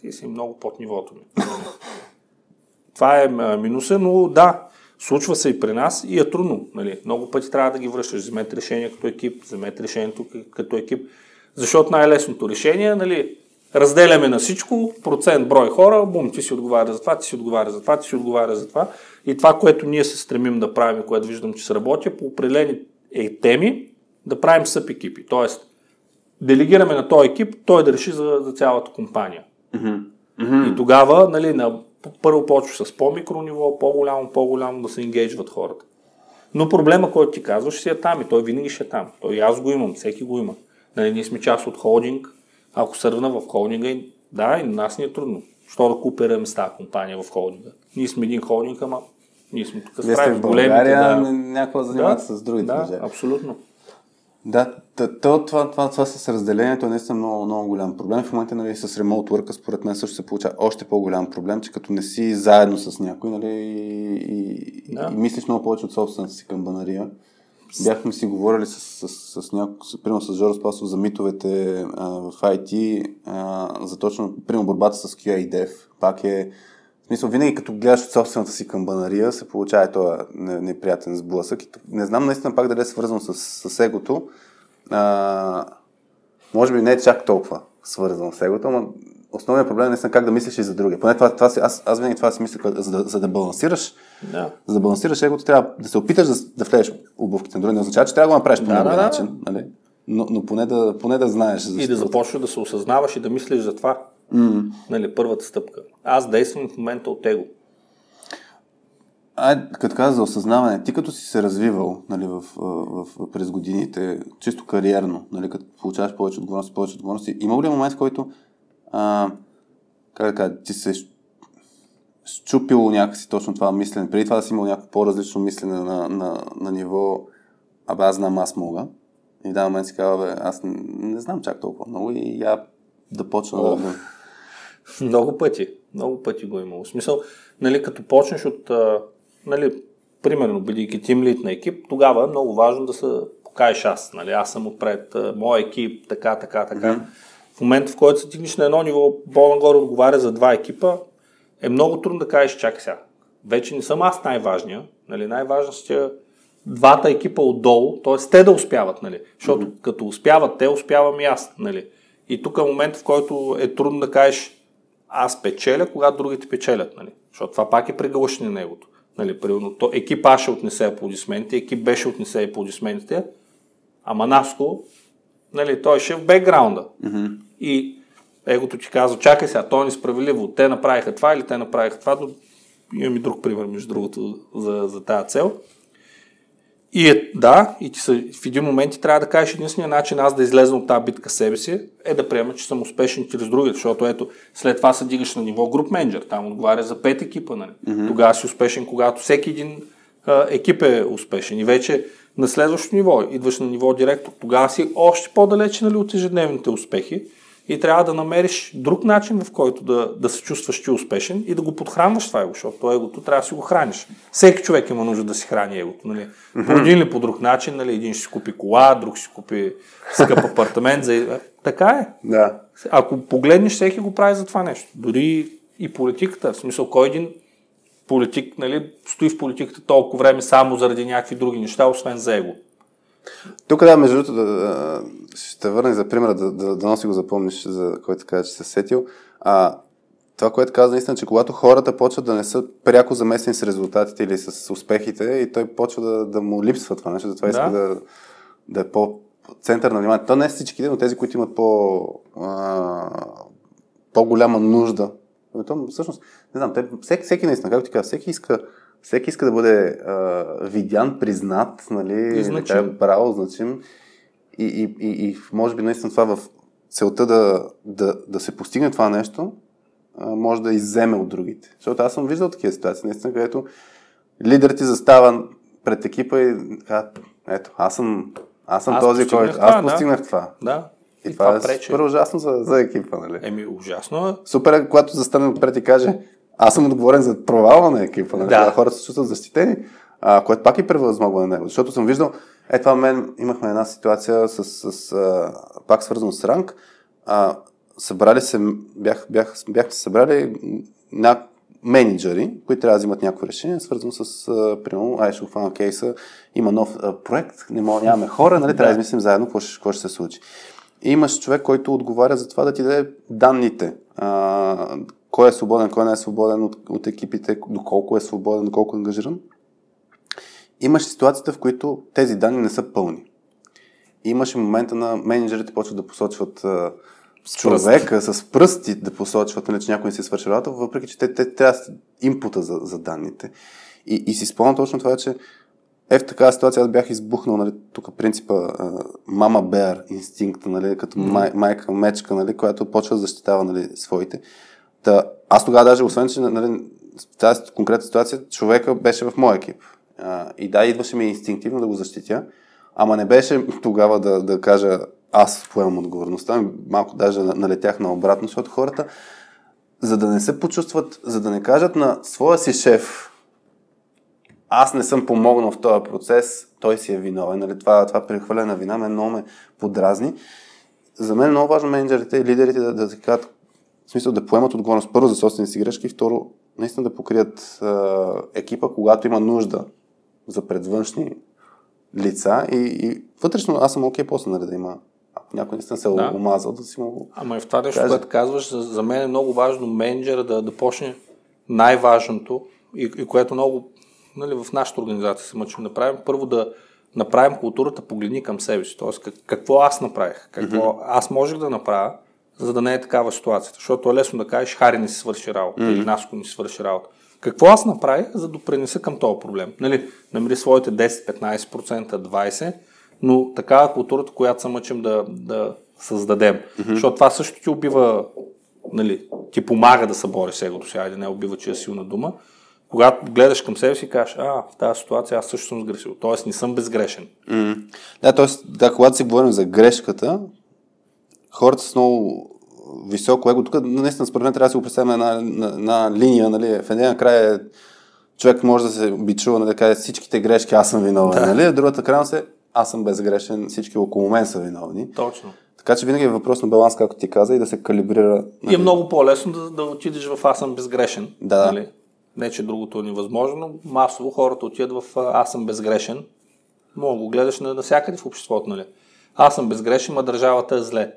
Ти си много под нивото ми. Това е минуса, но да, случва се и при нас и е трудно. Нали. Много пъти трябва да ги връщаш. Вземете решение като екип, вземете решението като екип. Защото най-лесното решение е, нали, разделяме на всичко, процент брой хора, бум, ти си отговаря за това, ти си отговаря за това, ти си отговаря за това. И това, което ние се стремим да правим, което виждам, че се работи, по определени е, теми, да правим съп екипи. Тоест, делегираме на този екип, той да реши за, за цялата компания. И тогава, нали, на, първо почва с по-микро ниво, по-голямо, по-голямо да се енгейджват хората. Но проблема, който ти казваш, си е там и той винаги ще е там. Той и аз го имам, всеки го има. Нали, ние сме част от холдинг. Ако сървна в холдинга, и- да, и на нас ни е трудно. Що да купираме с тази компания в холдинга? Ние сме един холдинг, ама ние сме тук Вие сте в големите. България, Да, да. някаква занимавате с другите да, държави. абсолютно. Да, то, то, това, това, това с разделението е наистина много, много голям проблем. В момента нали, с ремонт work според мен също се получава още по-голям проблем, че като не си заедно с някой нали, и, и, Да. и мислиш много повече от собствената си камбанария. Бяхме си говорили с, с, с, с, примерно с Жоро Спасов за митовете а, в IT, а, за точно, примерно борбата с QA и Dev. Пак е, в смисъл, винаги като гледаш от собствената си камбанария, се получава този не- неприятен сблъсък. И не знам наистина пак дали е свързано с, с егото. А, може би не е чак толкова свързано с егото, но основният проблем е наистина как да мислиш и за другия. Поне това, това си, аз, аз винаги това си мисля, за да, за да балансираш, Да. за да балансираш егото, трябва да се опиташ да, да влезеш обувките на другия. Не означава, че трябва да го направиш по Да, да, начин, нали? но, но поне, да, поне да знаеш. И да защо. започнеш да се осъзнаваш и да мислиш за това. М. Нали, първата стъпка. Аз действам в момента от его. А, като каза за осъзнаване, ти като си се развивал нали, в, в, в, през годините, чисто кариерно, нали, като получаваш повече отговорности, повече отговорности, има ли момент, в който а, как да кажа, ти се щупило някакси точно това мислене? Преди това да си имал някакво по-различно мислене на, на, на ниво абе аз знам, аз мога. И в даден момент си казва, бе, аз не, не знам чак толкова много и я да почна О. да... Много пъти. Много пъти го е имало. В смисъл, нали, като почнеш от, нали, примерно, бидейки тим лид на екип, тогава е много важно да се покажеш аз. Нали, аз съм отпред, моя екип, така, така, така. В момента, в който се стигнеш на едно ниво, по-нагоре отговаря за два екипа, е много трудно да кажеш, чакай сега. Вече не съм аз най-важния. Нали, най-важно са двата екипа отдолу, т.е. те да успяват, нали? Защото mm-hmm. като успяват те, успявам и аз, нали? И тук е момент, в който е трудно да кажеш аз печеля, когато другите печелят, нали? Защото това пак е приглъщане на негото. Нали, примерно, то, екип А ще отнесе аплодисментите, екип Б ще отнесе аплодисментите, ама Наско, нали, той ще е в бекграунда. Mm-hmm. И егото ти казва, чакай сега, то е несправедливо, те направиха това или те направиха това, имам и друг пример, между другото, за, за тази цел. И е, да, и ти са, в един момент ти трябва да кажеш единствения начин аз да излезна от тази битка себе си е да приема, че съм успешен чрез другите, защото ето след това се дигаш на ниво груп менеджер, там отговаря за пет екипа. Нали? Mm-hmm. Тогава си успешен, когато всеки един а, екип е успешен. И вече на следващото ниво идваш на ниво директор, тогава си още по-далече нали, от ежедневните успехи и трябва да намериш друг начин, в който да, да се чувстваш ти успешен и да го подхранваш това его, защото егото трябва да си го храниш. Всеки човек има нужда да си храни егото. Нали? По един или по друг начин, нали? един ще си купи кола, друг ще си купи скъп апартамент. За... Е, така е. Да. Ако погледнеш, всеки го прави за това нещо. Дори и политиката. В смисъл, кой един политик нали, стои в политиката толкова време само заради някакви други неща, освен за его. Тук да, между другото, да, ще върна за примера, да, да, да носи го запомниш, за който каза, че се сетил. А, това, което каза наистина, че когато хората почват да не са пряко замесени с резултатите или с успехите, и той почва да, да му липсва това нещо, затова да. иска да, да е по център на вниманието. То не е всичките, но тези, които имат по, а, по-голяма нужда. То, всъщност, не знам, те, всеки, всеки наистина, както ти каза, всеки иска всеки иска да бъде а, видян, признат, нали, и така, браво, значим. И, и, и, и може би наистина това в целта да, да, да се постигне това нещо, а, може да изземе от другите. Защото аз съм виждал такива ситуации, наистина, където лидерът ти застава пред екипа и казва, ето, аз съм, аз съм Аз този, който... това, Аз да. постигнах това. Да. И, И това, това е пречи. супер ужасно за, за екипа, нали? Еми, ужасно е. Супер когато застане отпред и каже, аз съм отговорен за провала на екипа, нали? Да. Хората се чувстват защитени, а, което пак е превъзмогва на него. Защото съм виждал, е това мен, имахме една ситуация с, с а, пак свързано с ранг, а, събрали се, бях, бях, бяхте събрали ня, менеджери, които трябва да взимат някакво решение, свързано с, а, примерно, ай ще хвана кейса, има нов а, проект, не мога, нямаме хора, нали, трябва да измислим заедно какво ще, какво ще се случи. И имаш човек, който отговаря за това да ти даде данните. А, кой е свободен, кой не е свободен от, от екипите, доколко е свободен, доколко е ангажиран. Имаш ситуацията, в които тези данни не са пълни. И имаше момента на менеджерите почват да посочват а, човека с пръсти да посочват, нали, че някой не си свърши работа, въпреки че те, те трябва импута за, за данните. И, и си спомням точно това, че е в такава ситуация аз бях избухнал, нали, тук принципа а, мама бер инстинкта, нали, като май, майка мечка, нали, която почва да защитава нали, своите. Та, аз тогава даже, освен, че нали, тази конкретна ситуация, човека беше в моя екип. А, и да, идваше ми инстинктивно да го защитя, ама не беше тогава да, да кажа аз поемам отговорността, малко даже налетях на обратно, защото хората, за да не се почувстват, за да не кажат на своя си шеф, аз не съм помогнал в този процес, той си е виновен. Нали? Това, това прехвърляне на вина мен много ме подразни. За мен е много важно менеджерите и лидерите да, да, да кажат, в смисъл да поемат отговорност първо за собствените си грешки, второ наистина да покрият а, екипа, когато има нужда за предвъншни лица и, и вътрешно аз съм окей после нали, да има ако някой наистина се е Да. омазал, да си му... Ама и в това нещо, което казваш, за, за мен е много важно менеджера да, да почне най-важното и, и което много нали, в нашата организация се мъчим да правим. Първо да направим културата погледни към себе си. Тоест, как, какво аз направих, какво mm-hmm. аз можех да направя, за да не е такава ситуацията. Защото е лесно да кажеш, Хари не си свърши работа mm-hmm. или Наско не си свърши работа. Какво аз направих, за да допринеса към този проблем? Нали, намери своите 10, 15%, 20%, но такава културата, която се мъчим да, да създадем. Mm-hmm. Защото това също ти убива, нали, ти помага да се бори с егото сега, не убива, че е силна дума. Когато гледаш към себе си и кажеш, а, в тази ситуация аз също съм сгрешил. Тоест не съм безгрешен. М. Да, т.е. да, когато си говорим за грешката, хората с много високо его, тук наистина според мен трябва да си го представим на една, на, на линия, нали, в един край е човек може да се бичува, нали, да каже всичките грешки, аз съм виновен, Да. нали, а другата крайност е аз съм безгрешен, всички около мен са виновни. Точно. Така че винаги е въпрос на баланс, както ти каза, и да се калибрира. И е много по-лесно да, да отидеш в аз съм безгрешен. Да. Нали? Не, че другото е невъзможно, но масово хората отиват в а, аз съм безгрешен. Мога го гледаш на- навсякъде в обществото, нали? Аз съм безгрешен, ама държавата е зле.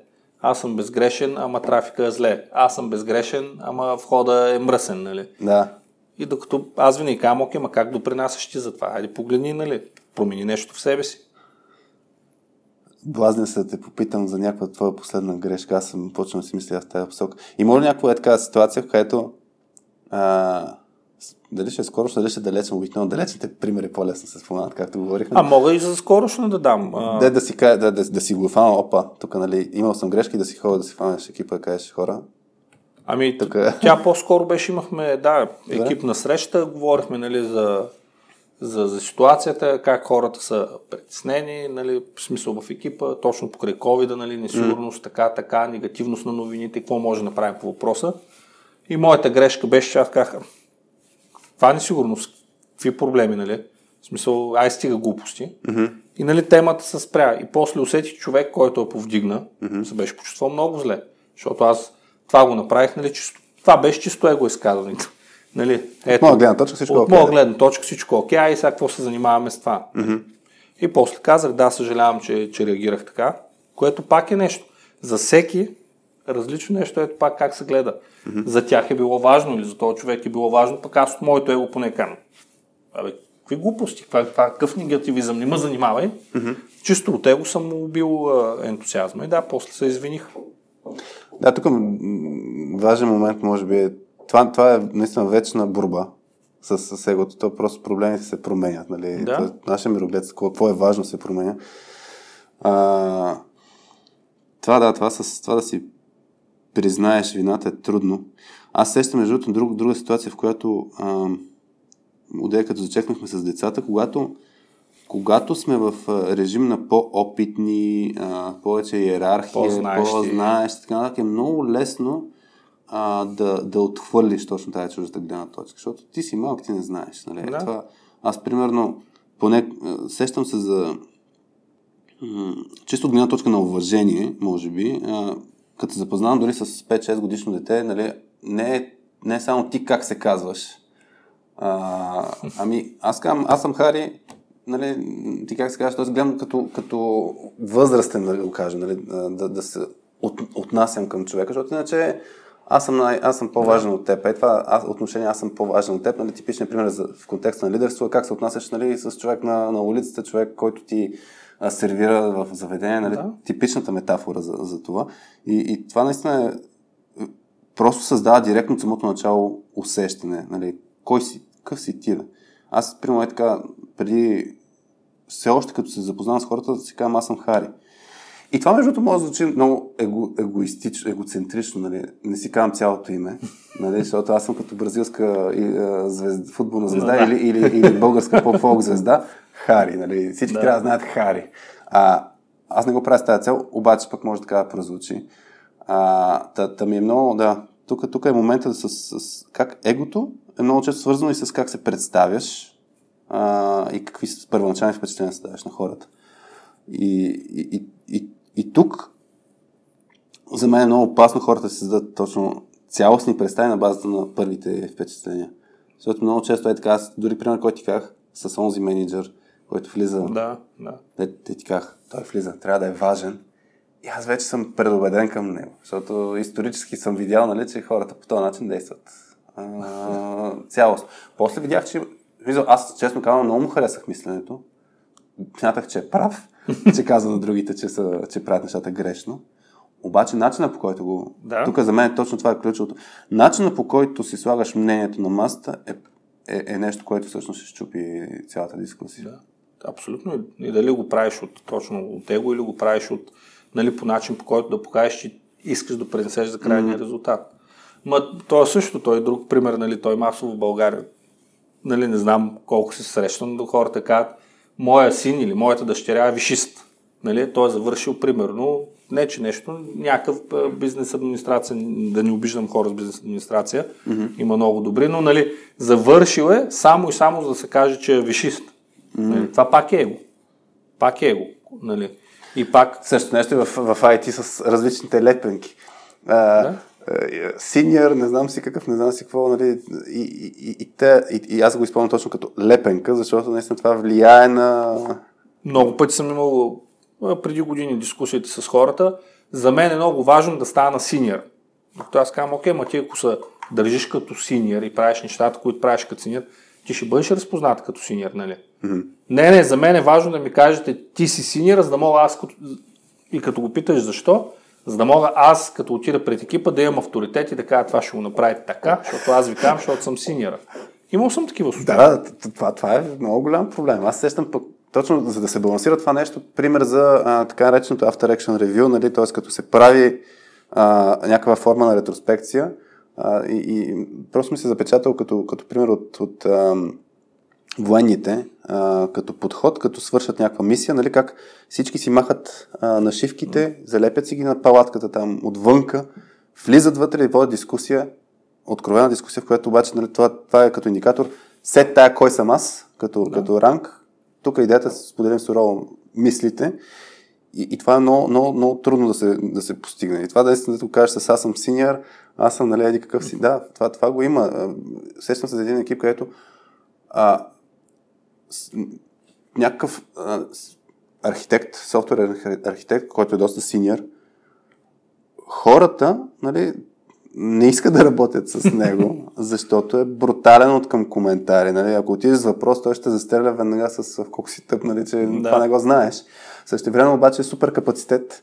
Аз съм безгрешен, ама трафика е зле. Аз съм безгрешен, ама входа е мръсен, нали? Да. И докато аз винаги казвам, окей, ма как допринасяш ти за това? Хайде погледни, нали? Промени нещо в себе си. Блазня се да те попитам за някаква твоя последна грешка. Аз съм почнал да си мисля в тази посока. Има ли някаква е така ситуация, в която а, дали ще е скорошно, дали ще е далечен, обикновено далечните примери по-лесно се споменат, както говорихме. А мога и за скорошно да дам. А... Да, да си, да, да, да, да си го фана, опа, тук нали, имал съм грешки, да си ходя да си фанеш екипа, да кажеш хора. Ами, тук... тя по-скоро беше, имахме, да, екипна среща, говорихме, нали, за, за, за ситуацията, как хората са притеснени, нали, в смисъл в екипа, точно покрай COVID, нали, несигурност, mm. така, така, негативност на новините, какво може да направим по въпроса. И моята грешка беше, че аз казах, това несигурност, какви проблеми, нали? В смисъл, ай стига глупости. Mm-hmm. И нали, темата се спря. И после усетих човек, който я повдигна, mm-hmm. се беше почувствал много зле. Защото аз това го направих, нали, чисто. Това беше чисто его изказването. Нали, ето, от моя гледна точка всичко От моя гледна точка всичко окей, okay, и сега какво се занимаваме с това. Mm-hmm. И после казах, да, съжалявам, че, че реагирах така, което пак е нещо. За всеки различно нещо, ето пак как се гледа. Mm-hmm. За тях е било важно или за този човек е било важно, пък аз от моето его поне кам. Абе, какви глупости, какъв негативизъм, не ме занимавай. Mm-hmm. Чисто от его съм убил ентусиазма и да, после се извиних. Да, тук важен момент може би е, това, това е наистина вечна борба с, с егото. То просто проблемите се променят. Нали? Да. нашия мироглед, какво е важно, се променя. А, това да, това, с, това да си признаеш вината е трудно. Аз сещам между другото друг, друга ситуация, в която а, като зачекнахме с децата, когато когато сме в режим на по-опитни, а, повече иерархия, по-знаещи, по-знаещи така нататък, е много лесно а, да, да отхвърлиш точно тази чуждата гледна точка, защото ти си малък, ти не знаеш. Нали? Да. Това, аз, примерно, поне сещам се за чисто от гледна точка на уважение, може би, а, като се запознавам дори с 5-6 годишно дете, нали, не, е, не е само ти как се казваш. А, ами, аз, казвам, аз съм Хари, нали, ти как се казваш, т.е. гледам като, като възрастен, да го кажа, нали, да, да се от, отнасям към човека, защото иначе аз съм, най, аз съм по-важен от теб. Е, това аз, отношение аз съм по-важен от теб. Нали, типичният пример за, в контекста на лидерство е как се отнасяш нали, с човек на, на улицата, човек, който ти сервира в заведение. Нали, да. Типичната метафора за, за това. И, и това наистина е просто създава директно от самото начало усещане. Нали, кой си, какъв си ти, бе? Аз, примерно, е така, преди все още като се запознавам с хората, да си казвам, аз съм Хари. И това, между другото, може да звучи много его, егоистично, егоцентрично, нали? Не си казвам цялото име, нали? Защото аз съм като бразилска и, а, звезда, футболна звезда да. или, или, или българска поп-фолк звезда, Хари, нали? Всички да. трябва да знаят Хари. А, аз не го правя с тази цел, обаче пък може така да прозвучи. А, та, та ми е много, да, тук, тук е момента с, с, с как егото е много често свързано и с как се представяш а, и какви първоначални впечатления се даваш на хората. И, и, и, и, и тук за мен е много опасно хората да се създадат точно цялостни представи на базата на първите впечатления. Защото много често е така, аз дори пример, който ти казах с онзи менеджер, който влиза. Да, да. Те, те ти казах, той влиза, трябва да е важен. И аз вече съм предубеден към него, защото исторически съм видял, нали, че хората по този начин действат. А, цялост. После видях, че аз честно казвам, много му харесах мисленето. Смятах, че е прав, че казва на другите, че, са, че правят нещата грешно. Обаче начина по който го... Да. Тук за мен точно това е ключовото. Начина по който си слагаш мнението на масата е, е, е нещо, което всъщност ще щупи цялата дискусия. Да. Абсолютно. И дали го правиш от, точно от его или го правиш от, нали, по начин, по който да покажеш, че искаш да пренесеш за крайния mm-hmm. резултат. Ма, то е също, той е друг пример, нали, той масово в България. Нали, не знам колко се срещам, но хората казват, моя син или моята дъщеря е вишист. Нали, той е завършил, примерно, не че нещо, някакъв бизнес администрация, да не обиждам хора с бизнес администрация, mm-hmm. има много добри, но нали, завършил е само и само за да се каже, че е вишист. Нали, това пак е его. Пак е его. Нали. И пак... Също нещо в, в IT с различните лепенки. А, да? синьор, не знам си какъв, не знам си какво, нали, и, и, и, те, и, и аз го използвам точно като лепенка, защото наистина това влияе на... Много пъти съм имал преди години дискусиите с хората. За мен е много важно да стана синьор. Докато аз казвам, окей, ма ти ако се държиш като синьор и правиш нещата, които правиш като синьор, ти ще бъдеш разпознат като синьор, нали? Mm-hmm. Не, не, за мен е важно да ми кажете, ти си синьор, за да мога аз като... и като го питаш защо, за да мога аз, като отида пред екипа, да имам авторитет и да кажа това ще го направите така, защото аз ви казвам, защото съм синьора. Имал съм такива случаи. Да, да, това, това е много голям проблем. Аз сещам пък точно за да се балансира това нещо, пример за а, така нареченото After Action Review, нали, т.е. като се прави а, някаква форма на ретроспекция а, и, и просто ми се запечатал като, като пример от, от а, военните, а, като подход, като свършат някаква мисия, нали, как всички си махат а, нашивките, залепят си ги на палатката там отвънка, влизат вътре и водят дискусия, откровена дискусия, в която обаче нали, това, това е като индикатор, сет тая кой съм аз, като, да. като ранг, тук идеята е да споделим сурово мислите и, и това е много, много, много трудно да се, да се постигне. И това да, е, да кажеш с аз съм синьор, аз съм нали, еди какъв си. Да, това, това го има. Сещам се за един екип, където а, с, някакъв а, архитект, софтуер архитект, който е доста синьор, хората, нали, не искат да работят с него, защото е брутален от към коментари. Нали? Ако отидеш с въпрос, той ще застреля веднага с колко си тъп, нали, че да. това не го знаеш. Също време обаче е супер капацитет,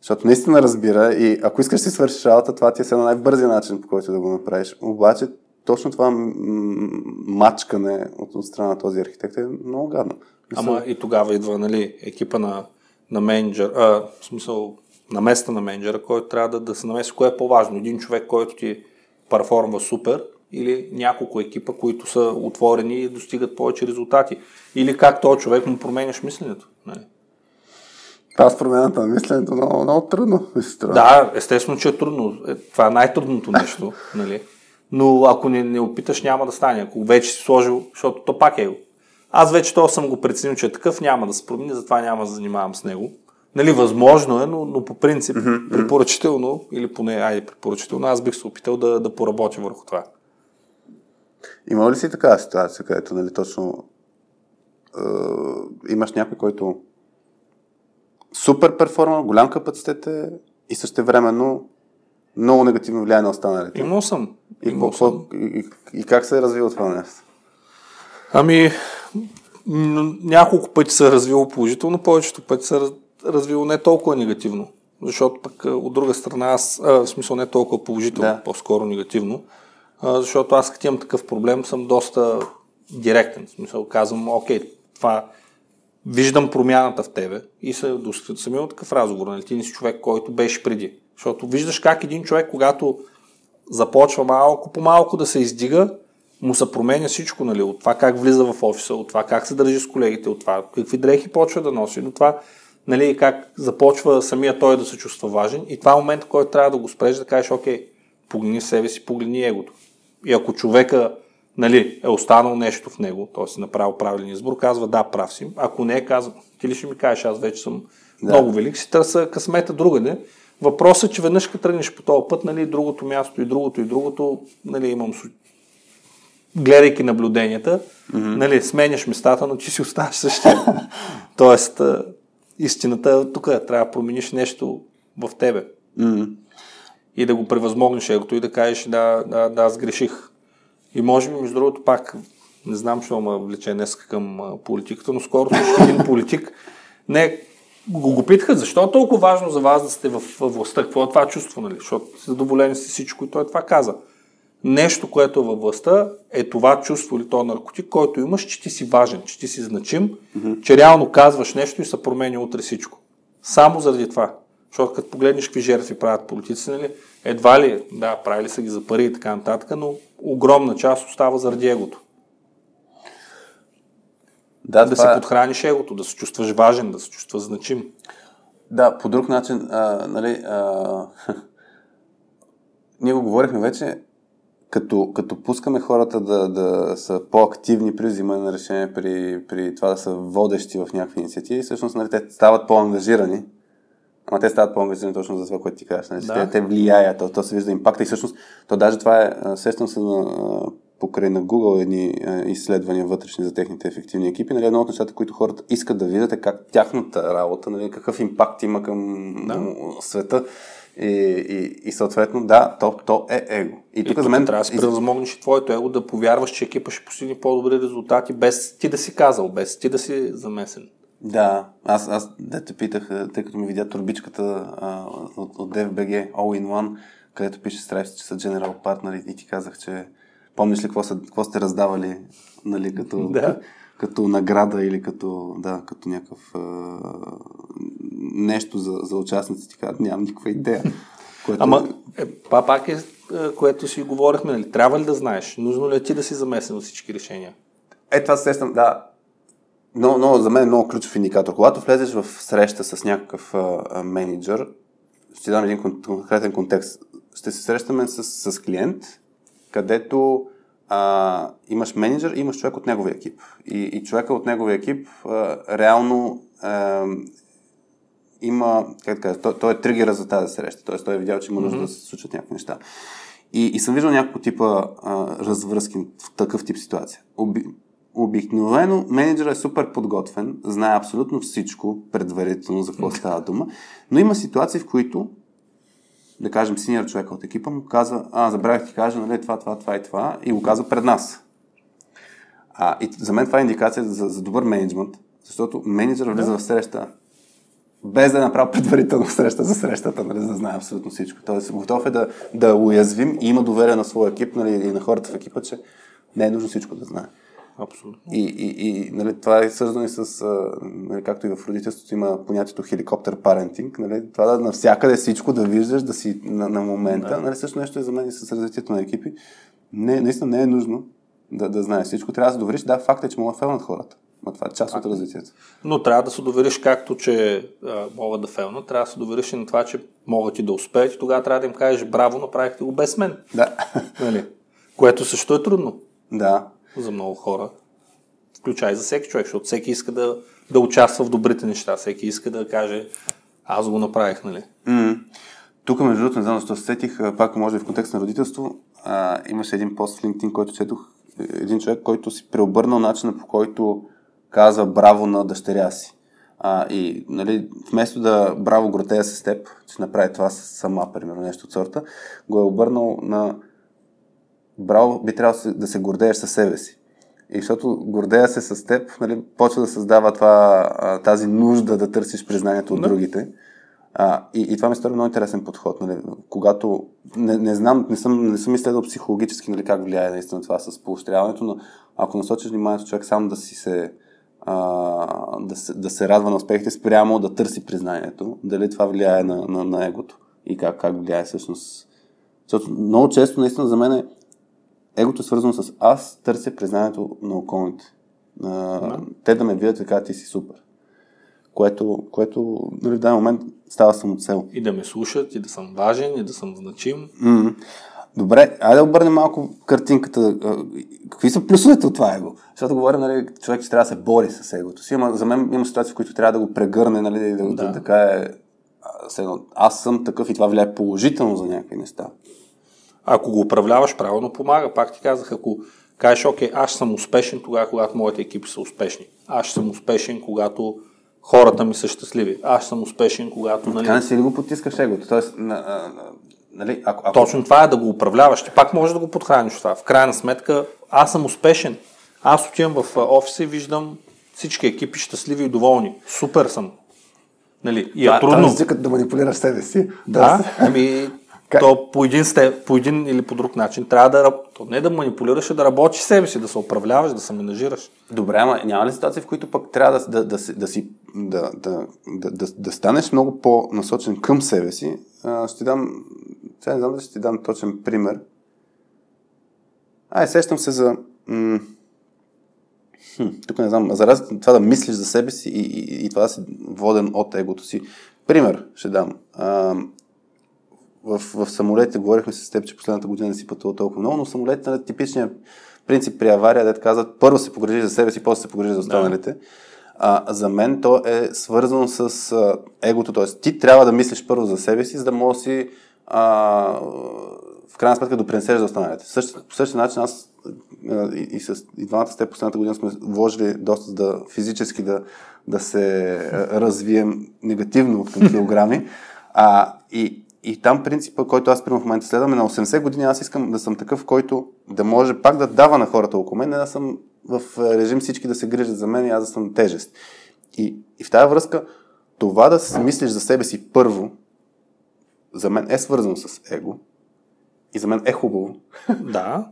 защото наистина разбира и ако искаш си свършиш работа, това ти е на най-бързия начин, по който да го направиш. Обаче точно това мачкане от, от страна на този архитект е много гадно. Ама и тогава идва нали, екипа на, на менеджер, а, в смисъл на места на менеджера, който трябва да, да се намеси. Кое е по-важно? Един човек, който ти перформва супер или няколко екипа, които са отворени и достигат повече резултати. Или как този човек му променяш мисленето. Нали? Това с промената на мисленето много, много трудно. Да, естествено, че е трудно. Е, това е най-трудното нещо. нали? Но ако не, не опиташ, няма да стане. Ако вече си сложил, защото то пак е. Аз вече то съм го преценил, че е такъв, няма да се промени, затова няма да занимавам с него. Нали, възможно е, но, но по принцип mm-hmm. препоръчително, или поне, айде препоръчително, аз бих се опитал да, да поработя върху това. Има ли си такава ситуация, където нали, точно е, имаш някой, който супер перформа, голям капацитет е и също времено много негативно влияе на останалите? Имал съм. И, Имал съм. И, и, и как се е развил това нещо? Ами, няколко пъти се е развило положително, повечето пъти се развило не толкова негативно. Защото пък от друга страна, аз, а, в смисъл не толкова положително, да. по-скоро негативно, а, защото аз като имам такъв проблем съм доста директен. В смисъл казвам, окей, това виждам промяната в тебе и се, съм имал такъв разговор. Нали? Ти не си човек, който беше преди. Защото виждаш как един човек, когато започва малко по малко да се издига, му се променя всичко, нали? от това как влиза в офиса, от това как се държи с колегите, от това какви дрехи почва да носи, до това нали, как започва самия той да се чувства важен и това е момент, който трябва да го спреш да кажеш, окей, погледни себе си, погледни егото. И ако човека нали, е останал нещо в него, т.е. си направил правилен избор, казва да, прав си. Ако не, казва, ти ли ще ми кажеш, аз вече съм да. много велик, си търся късмета другаде. Въпросът е, че веднъж като тръгнеш по този път, нали, другото място и другото и другото, нали, имам гледайки наблюденията, mm-hmm. нали, сменяш местата, но ти си оставаш същия. Тоест, истината е тук. Трябва да промениш нещо в тебе. Mm-hmm. И да го превъзмогнеш егото и да кажеш, да, да, да, аз греших. И може би, между другото, пак, не знам, що ме влече днес към политиката, но скоро един политик не го, го питаха, защо е толкова важно за вас да сте в властта? Какво е това чувство, нали? Защото задоволени сте всичко и той това каза нещо, което е във властта, е това чувство или то наркотик, който имаш, че ти си важен, че ти си значим, mm-hmm. че реално казваш нещо и се променя утре всичко. Само заради това. Защото като погледнеш какви жертви правят политици, нали, едва ли, да, правили са ги за пари и така нататък, но огромна част остава заради егото. Да, да това... се подхраниш егото, да се чувстваш важен, да се чувстваш значим. Да, по друг начин, а, нали, а... ние го говорихме вече, като, като пускаме хората да, да са по-активни при взимане на решения, при, при това да са водещи в някакви инициативи, всъщност нали, те стават по-ангажирани. Ама те стават по-ангажирани точно за това, което ти казваш. Нали? Да. Те, те влияят, то, то се вижда импакта и всъщност, то даже това е, сещам се на, покрай на Google едни изследвания вътрешни за техните ефективни екипи. Нали, едно от нещата, които хората искат да видят е как тяхната работа, нали, какъв импакт има към да. света. И, и, и съответно, да, то, то е его. И, тук за мен трябва да се превъзмогнеш и твоето его да повярваш, че екипа ще постигне по-добри резултати, без ти да си казал, без ти да си замесен. Да, аз, аз да те питах, тъй като ми видя турбичката а, от, от DFBG All in One, където пише Stripe, че са General Partner и ти казах, че помниш ли какво, са, какво сте раздавали, нали, като, Да. като награда или като, да, като някакъв а, нещо за, за участниците? Ти нямам никаква идея. Което, Ама, е, па пак е, е, което си говорихме, нали? Трябва ли да знаеш? Нужно ли е ти да си замесен от всички решения? Е, това се сещам, да. Но, но за мен е много ключов индикатор. Когато влезеш в среща с някакъв а, а, менеджер, ще ти дам един кон- конкретен контекст. Ще се срещаме с, с клиент, където а, имаш менеджер и имаш човек от неговия екип. И, и човека от неговия екип а, реално а, има, как да кажа, той, той е тригера за тази среща. Тоест той е видял, че има нужда mm-hmm. да се случат някакви неща. И, и съм виждал няколко типа а, развръзки в такъв тип ситуация. Оби, обикновено менеджерът е супер подготвен, знае абсолютно всичко предварително за какво става дума, но има ситуации, в които да кажем, синьор човека от екипа му казва, а, забравих ти кажа, нали, това, това, това и това, и го казва пред нас. А, и за мен това е индикация за, за добър менеджмент, защото менеджерът влиза в среща без да е направил предварително среща за срещата, нали, за да знае абсолютно всичко. Тоест, готов е да, да уязвим и има доверие на своя екип нали, и на хората в екипа, че не е нужно всичко да знае. Абсолютно. И, и, и нали, това е свързано и с, нали, както и в родителството има понятието хеликоптер парентинг, нали, това да навсякъде всичко да виждаш, да си на, на момента. Да. Нали, също нещо е за мен и с развитието на екипи. Не, наистина не е нужно да, да знаеш всичко. Трябва да се довериш. Да, факт е, че могат да фейлнат хората. Но това е част от развитието. Но трябва да се довериш както, че а, могат да фелнат, трябва да се довериш и на това, че могат и да успеят и тогава трябва да им кажеш браво, направихте го без мен. Да. Нали? Което също е трудно да. За много хора. Включай за всеки човек, защото всеки иска да, да участва в добрите неща, всеки иска да каже аз го направих, нали? М. Тук, между другото, не знам защо се сетих, пак може би в контекст на родителство, а, имаше един пост в LinkedIn, който четох, е, един човек, който си преобърнал начина по който казва браво на дъщеря си. А, и нали, вместо да браво гротея с теб, че направи това сама, примерно, нещо от сорта, го е обърнал на браво, би трябвало да се- гордееш със себе си. И защото гордея се с теб, нали, почва да създава това, тази нужда да търсиш признанието от Да. другите. А, и, и това ми стори много интересен подход. Нали, когато, не, не знам, не съм, не съм изследвал психологически нали, как влияе наистина това с поощряването, но ако насочиш вниманието човек сам да си се а, да, се, да се радва на успехите спрямо да търси признанието, дали това влияе на, на, на егото и как, как влияе всъщност. Защото много често наистина за мен е егото е свързано с аз търся признанието на околните. А, Те да ме видят така, ти си супер. Което, което нали, в даден момент става самоцел. И да ме слушат, и да съм важен, и да съм значим. М. Добре, айде да обърнем малко картинката. Какви са плюсовете от това его? Защото говорим, нали, човек, че трябва да се бори с егото си. Ама за мен има ситуации, в които трябва да го прегърне, нали, да, да. да така е. Аз съм такъв и това влияе положително за някакви неща. Ако го управляваш правилно, помага. Пак ти казах, ако кажеш, окей, аз съм успешен тогава, когато моите екипи са успешни. Аз съм успешен, когато хората ми са щастливи. Аз съм успешен, когато... Нали, Така не си ли го потискаш егото? Тоест, на, на, на, нали, ако, ако... Точно това е да го управляваш. Ти пак можеш да го подхраниш това. В крайна сметка, аз съм успешен. Аз отивам в а, офиса и виждам всички екипи щастливи и доволни. Супер съм. Нали? И е трудно. Това да манипулираш себе си. Да, ами Как- то по един, сте, по един или по друг начин трябва да то не да манипулираш, а да работиш себе си, да се управляваш, да се менажираш. Добре, ама няма ли ситуации, в които пък трябва да, да, да, да, си, да, да, да, да, да станеш много по-насочен към себе си? А, ще ти дам, сега не знам дали ще ти дам точен пример. Ай, сещам се за... М- хм, тук не знам, за разлика това да мислиш за себе си и, и, и това да си воден от егото си. Пример ще дам. А, в, в самолетите говорихме с теб, че последната година не си пътувал толкова много, но самолетите на типичния принцип при авария, дете казват, първо се погрежи за себе си, после се погрежи за останалите. А, за мен то е свързано с а, егото, т.е. ти трябва да мислиш първо за себе си, за да можеш да си а, в крайна сметка допринесеш за останалите. Същ, по същия начин аз и, и, с, и двамата с теб последната година сме вложили доста да физически да, да се развием негативно към килограми. А, и, и там принципа, който аз примерно в момента следвам е на 80 години, аз искам да съм такъв, който да може пак да дава на хората около мен, не да съм в режим всички да се грижат за мен и аз да съм тежест. И, и в тази връзка, това да си мислиш за себе си първо, за мен е свързано с его и за мен е хубаво. Да,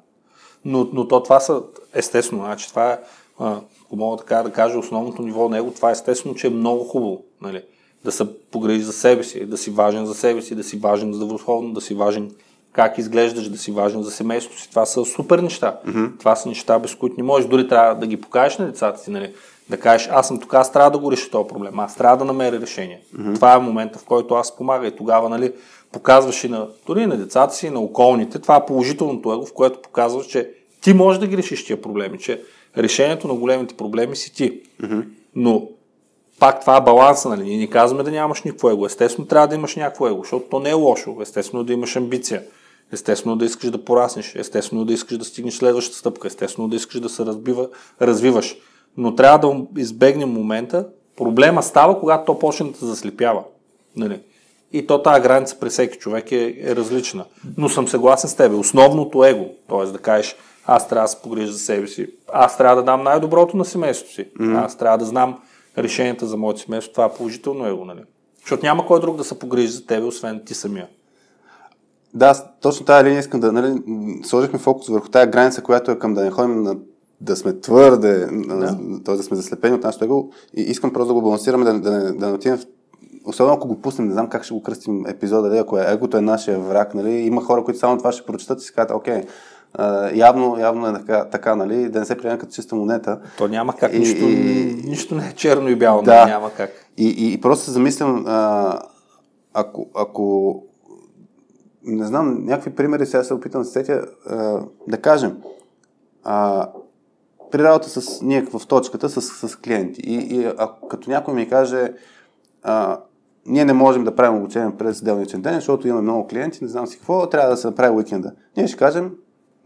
Но, но то това са, естествено, значи това е, ако мога така да кажа, основното ниво на него, това е естествено, че е много хубаво. Нали? Да се погрежи за себе си, да си важен за себе си, да си важен здравословно, да си важен как изглеждаш, да си важен за семейството си. Това са супер неща. Mm-hmm. Това са неща, без които не можеш. Дори трябва да ги покажеш на децата си. Нали? Да кажеш, аз съм тук, аз трябва да го реша този проблем, аз трябва да намеря решение. Mm-hmm. Това е момента, в който аз помага. И тогава, нали, показваш и на, дори на децата си, и на околните. Това е положителното его, в което показваш, че ти можеш да ги решиш тия проблеми, че решението на големите проблеми си ти. Mm-hmm. Но пак това е баланса, нали? Ние ни казваме да нямаш никакво его. Естествено трябва да имаш някакво его, защото то не е лошо. Естествено да имаш амбиция. Естествено да искаш да пораснеш. Естествено да искаш да стигнеш следващата стъпка. Естествено да искаш да се разбива, развиваш. Но трябва да избегнем момента. Проблема става, когато то почне да заслепява. Нали? И то тази граница при всеки човек е, е различна. Но съм съгласен с теб. Основното его, т.е. да кажеш, аз трябва да се погрижа за себе си, аз трябва да дам най-доброто на семейството си, mm-hmm. аз трябва да знам решенията за моето семейство, това е положително его, нали? Защото няма кой друг да се погрижи за тебе, освен ти самия. Да, точно тази линия искам да, нали, сложихме фокус върху тази граница, която е към да не ходим на да сме твърде, да. т.е. да сме заслепени от нашото его и искам просто да го балансираме, да, да, да, да не отидем в особено ако го пуснем, не знам как ще го кръстим епизода, дали, ако е егото е нашия враг, нали, има хора, които само това ще прочитат и си казват, окей, Uh, явно, явно е така, така, нали, да не се приема като чиста монета. То няма как, и, нищо, и, нищо не е черно и бяло, да, няма как. И, и, и просто се замислям, uh, ако, ако, не знам, някакви примери сега се опитам да сетя, uh, да кажем, uh, при работа с ние в точката с, с клиенти и, и а, като някой ми каже, uh, ние не можем да правим обучение през делничен ден, защото имаме много клиенти, не знам си какво, трябва да се направи уикенда. Ние ще кажем,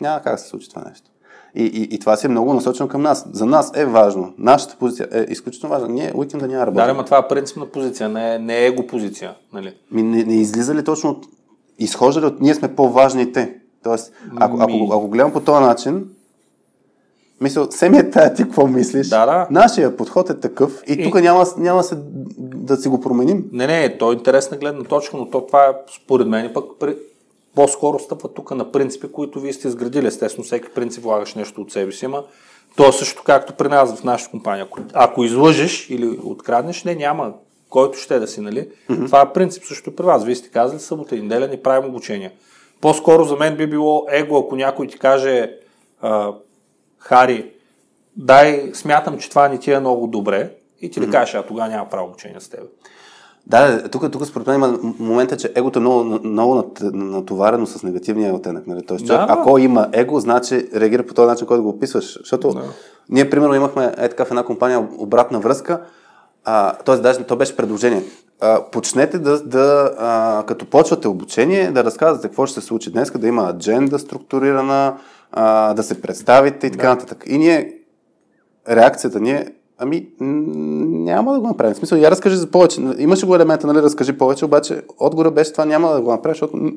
няма как да се случи това нещо. И, и, и това си е много насочено към нас. За нас е важно. Нашата позиция е изключително важна. Ние уикенда няма работа. Да, но това е принципна позиция, не е, не е его позиция. Нали? Ми, не, не излиза ли точно от... Изхожда ли от... Ние сме по-важните. Тоест, ако, Ми... ако, ако гледам по този начин, Мисля, семия тая ти какво мислиш? Да, да. Нашия подход е такъв и, и... тук няма, няма се да си го променим. Не, не, то е интересна гледна точка, но то това е според мен пък. По-скоро стъпва тук на принципи, които вие сте изградили. Естествено, всеки принцип влагаш нещо от себе си, ама то е също както при нас в нашата компания. Ако, ако излъжеш или откраднеш, не, няма който ще да си, нали? Mm-hmm. Това е принцип също при вас. Вие сте казали събота и неделя ни правим обучение. По-скоро за мен би било его, ако някой ти каже а, Хари, дай, смятам, че това не ти е много добре и ти да кажеш, а тогава няма право обучение с теб. Да, тук, тук според мен има момента, че егото е много, много натоварено с негативния оттенък. Нали? Тоест, да, ако има его, значи реагира по този начин, който го описваш. Защото да. ние, примерно, имахме е така в една компания обратна връзка, т.е. даже то беше предложение. А, почнете да, да а, като почвате обучение, да разказвате какво ще се случи днес, да има адженда структурирана, а, да се представите и така да. нататък. И ние, реакцията ни е, ами, няма да го направим. В смисъл, я разкажи за повече. Имаше го елемента, нали, разкажи повече, обаче отгоре беше това няма да го направим, защото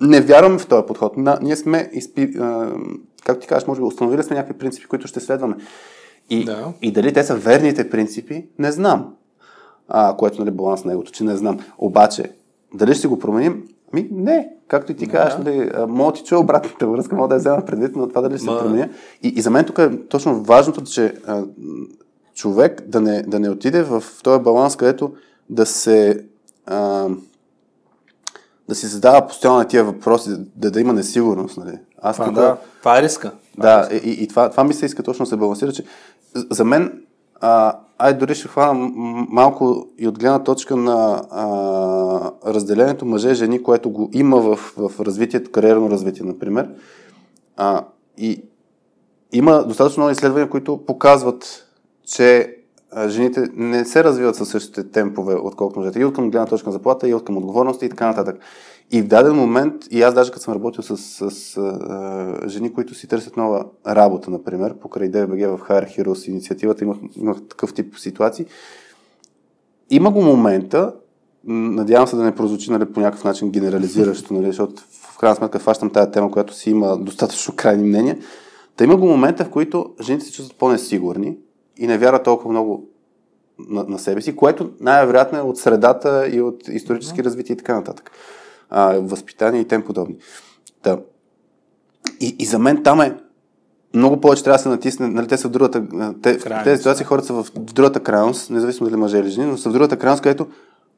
не вярваме в този подход. На, ние сме, изпи, а, както ти кажеш, може би установили сме някакви принципи, които ще следваме. И, да. и дали те са верните принципи, не знам. А, което нали баланс на егото, че не знам. Обаче, дали ще го променим, ми, не. Както и ти кажеш, да. нали, мога ти чуя обратната връзка, мога да я взема предвид, но това дали ще Ма... се променя. И, и за мен тук е точно важното, че а, човек да не, да не отиде в този баланс, където да се а, да си задава постоянно тия въпроси, да, да има несигурност. Нали. Аз това, тук, да, това е риска. Да, и, и това, това ми се иска точно да се балансира, че за мен а, ай дори ще хвана малко и от гледна точка на а, разделението мъже-жени, което го има в, в развитието, кариерно развитие, например. А, и има достатъчно много изследвания, които показват, че жените не се развиват със същите темпове, отколкото мъжете. И от към гледна точка на заплата, и от към отговорности и така нататък. И в даден момент, и аз даже като съм работил с, с, с а, жени, които си търсят нова работа, например, покрай DBG в Hire Heroes инициативата, имах, имах такъв тип ситуации, има го момента, надявам се да не прозвучи нали, по някакъв начин генерализиращо, нали, защото в крайна сметка фащам тази тема, която си има достатъчно крайни мнения. Та има го момента, в които жените се чувстват по-несигурни и не вярват толкова много на, на себе си, което най-вероятно е от средата и от исторически развитие и така нататък а, възпитание и тем подобни. Да. И, и за мен там е много повече трябва да се натисне, нали, те са в другата, те, в тези ситуации хората са в, другата крайност, независимо дали мъже или жени, но са в другата крайност, където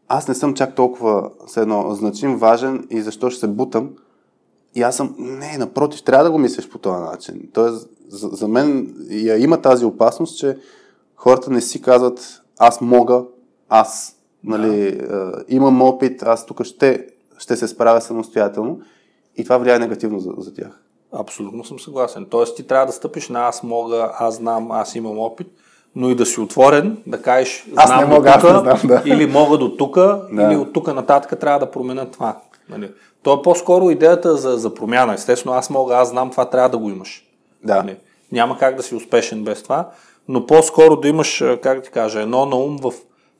аз не съм чак толкова едно значим, важен и защо ще се бутам. И аз съм, не, напротив, трябва да го мислиш по този начин. Тоест, за, за мен я има тази опасност, че хората не си казват, аз мога, аз нали, да. е, имам опит, аз тук ще, ще се справя самостоятелно и това влияе негативно за, за тях. Абсолютно съм съгласен. Тоест ти трябва да стъпиш на аз мога, аз знам, аз имам опит, но и да си отворен, да кажеш знам аз не мога, тука, аз не знам, да. или мога до тук, да. или от тук нататък трябва да променя това. Нали? То е по-скоро идеята за, за промяна. Естествено, аз мога, аз знам, това трябва да го имаш. Да. Нали? Няма как да си успешен без това, но по-скоро да имаш, как ти кажа, едно на ум в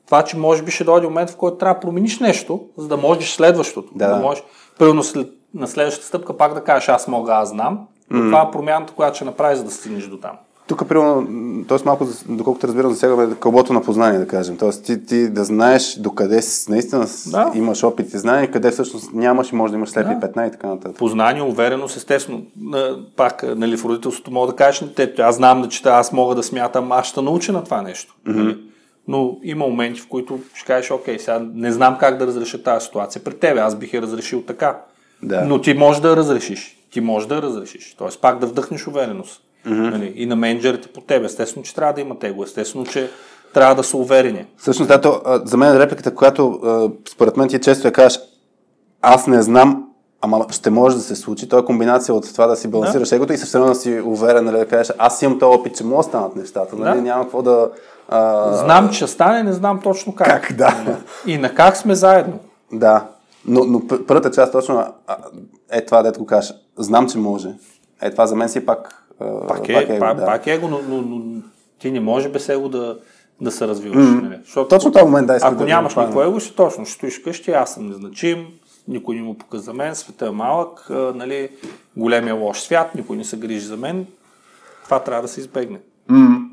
това, че може би ще дойде момент, в който трябва да промениш нещо, за да можеш следващото. Да. да можеш, примерно след, на следващата стъпка пак да кажеш аз мога, аз знам. Mm. Това е промяната, която ще направиш, за да стигнеш до там. Тук, примерно, т.е. малко, доколкото разбирам, засягаме кълбото на познание, да кажем. Т.е. ти, ти да знаеш докъде си, наистина да. имаш опит и знание, къде всъщност нямаш и може да имаш слепи да. петна и така нататък. Познание, увереност, естествено. Пак, нали, в родителството мога да кажеш, те, аз знам да чета, аз мога да смятам, аз ще науча на това нещо. Mm-hmm. Но има моменти, в които ще кажеш, окей, сега не знам как да разреша тази ситуация пред тебе, аз бих я разрешил така. Да. Но ти можеш да разрешиш. Ти можеш да разрешиш. Тоест пак да вдъхнеш увереност. Mm-hmm. Нали? И на менеджерите по тебе. Естествено, че трябва да има его. Естествено, че трябва да са уверени. Всъщност, да, то, за мен репликата, която според мен ти често я кажеш, аз не знам, ама ще може да се случи. То е комбинация от това да си балансираш да. егото и също да си уверен, нали, да кажеш, аз имам този опит, че мога да станат нещата. Нали? Да. Няма какво да... А... Знам, че стане, не знам точно как. Как, да. И на как сме заедно. Да. Но, но първата част точно е това, дето го кажеш. Знам, че може. Е, това за мен си пак пак е, пак е, пак, да. пак е его, но, но, но ти не може без его да, да се развиваш. Mm. Нали? Защото, точно този момент да Ако да нямаш никакво его, си точно, ще стоиш къщи, аз съм незначим, никой не му показа за мен, света е малък, а, нали, големия лош свят, никой не се грижи за мен. Това трябва да се избегне. Mm.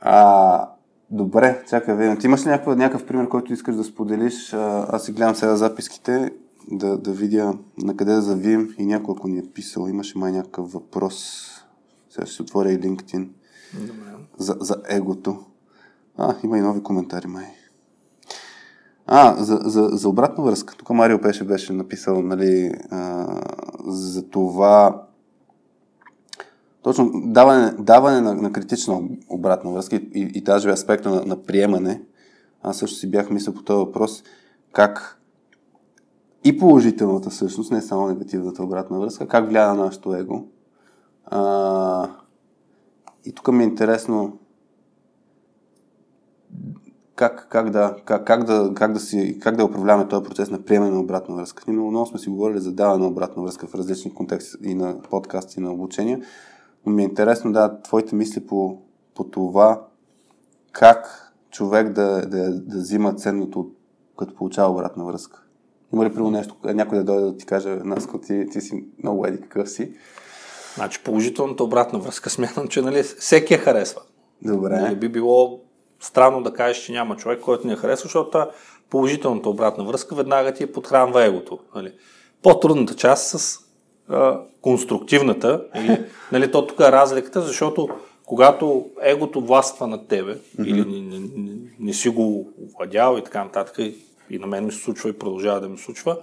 А, добре, чакай, видим. Ти имаш ли някакъв, някакъв пример, който искаш да споделиш? А, аз си гледам сега записките, да, да видя на къде да завием и някой, ако ни е писал, имаше май някакъв въпрос. Сега ще отворя и LinkedIn. Добре. За, за егото. А, има и нови коментари, май. А, за, за, за обратна връзка. Тук Марио Пеше беше написал, нали, а, за това точно даване, даване на, на критична обратна връзка и, и, и тази аспекта на, на приемане. Аз също си бях мислил по този въпрос, как и положителната всъщност, не само негативната обратна връзка, как влияе на нашето его а, и тук ми е интересно как, как, да, как, как, да, как, да си, как да управляваме този процес на приемане на обратна връзка. Ние много сме си говорили за даване на обратна връзка в различни контексти и на подкасти, и на обучения, но ми е интересно да твоите мисли по, по това как човек да, да, да взима ценното, като получава обратна връзка. Има ли примерно нещо, някой да дойде да ти каже, Наско, ти, ти си много еди какъв си, Значи положителната обратна връзка смятам, че нали, всеки я харесва. Добре. Нали, би било странно да кажеш, че няма човек, който не я харесва, защото положителната обратна връзка веднага ти подхранва егото. Нали. По-трудната част с а, конструктивната, или, нали, то тук е разликата, защото когато егото властва над тебе mm-hmm. или не, не, не, не си го владял и така нататък, и на мен ми се случва и продължава да ми случва,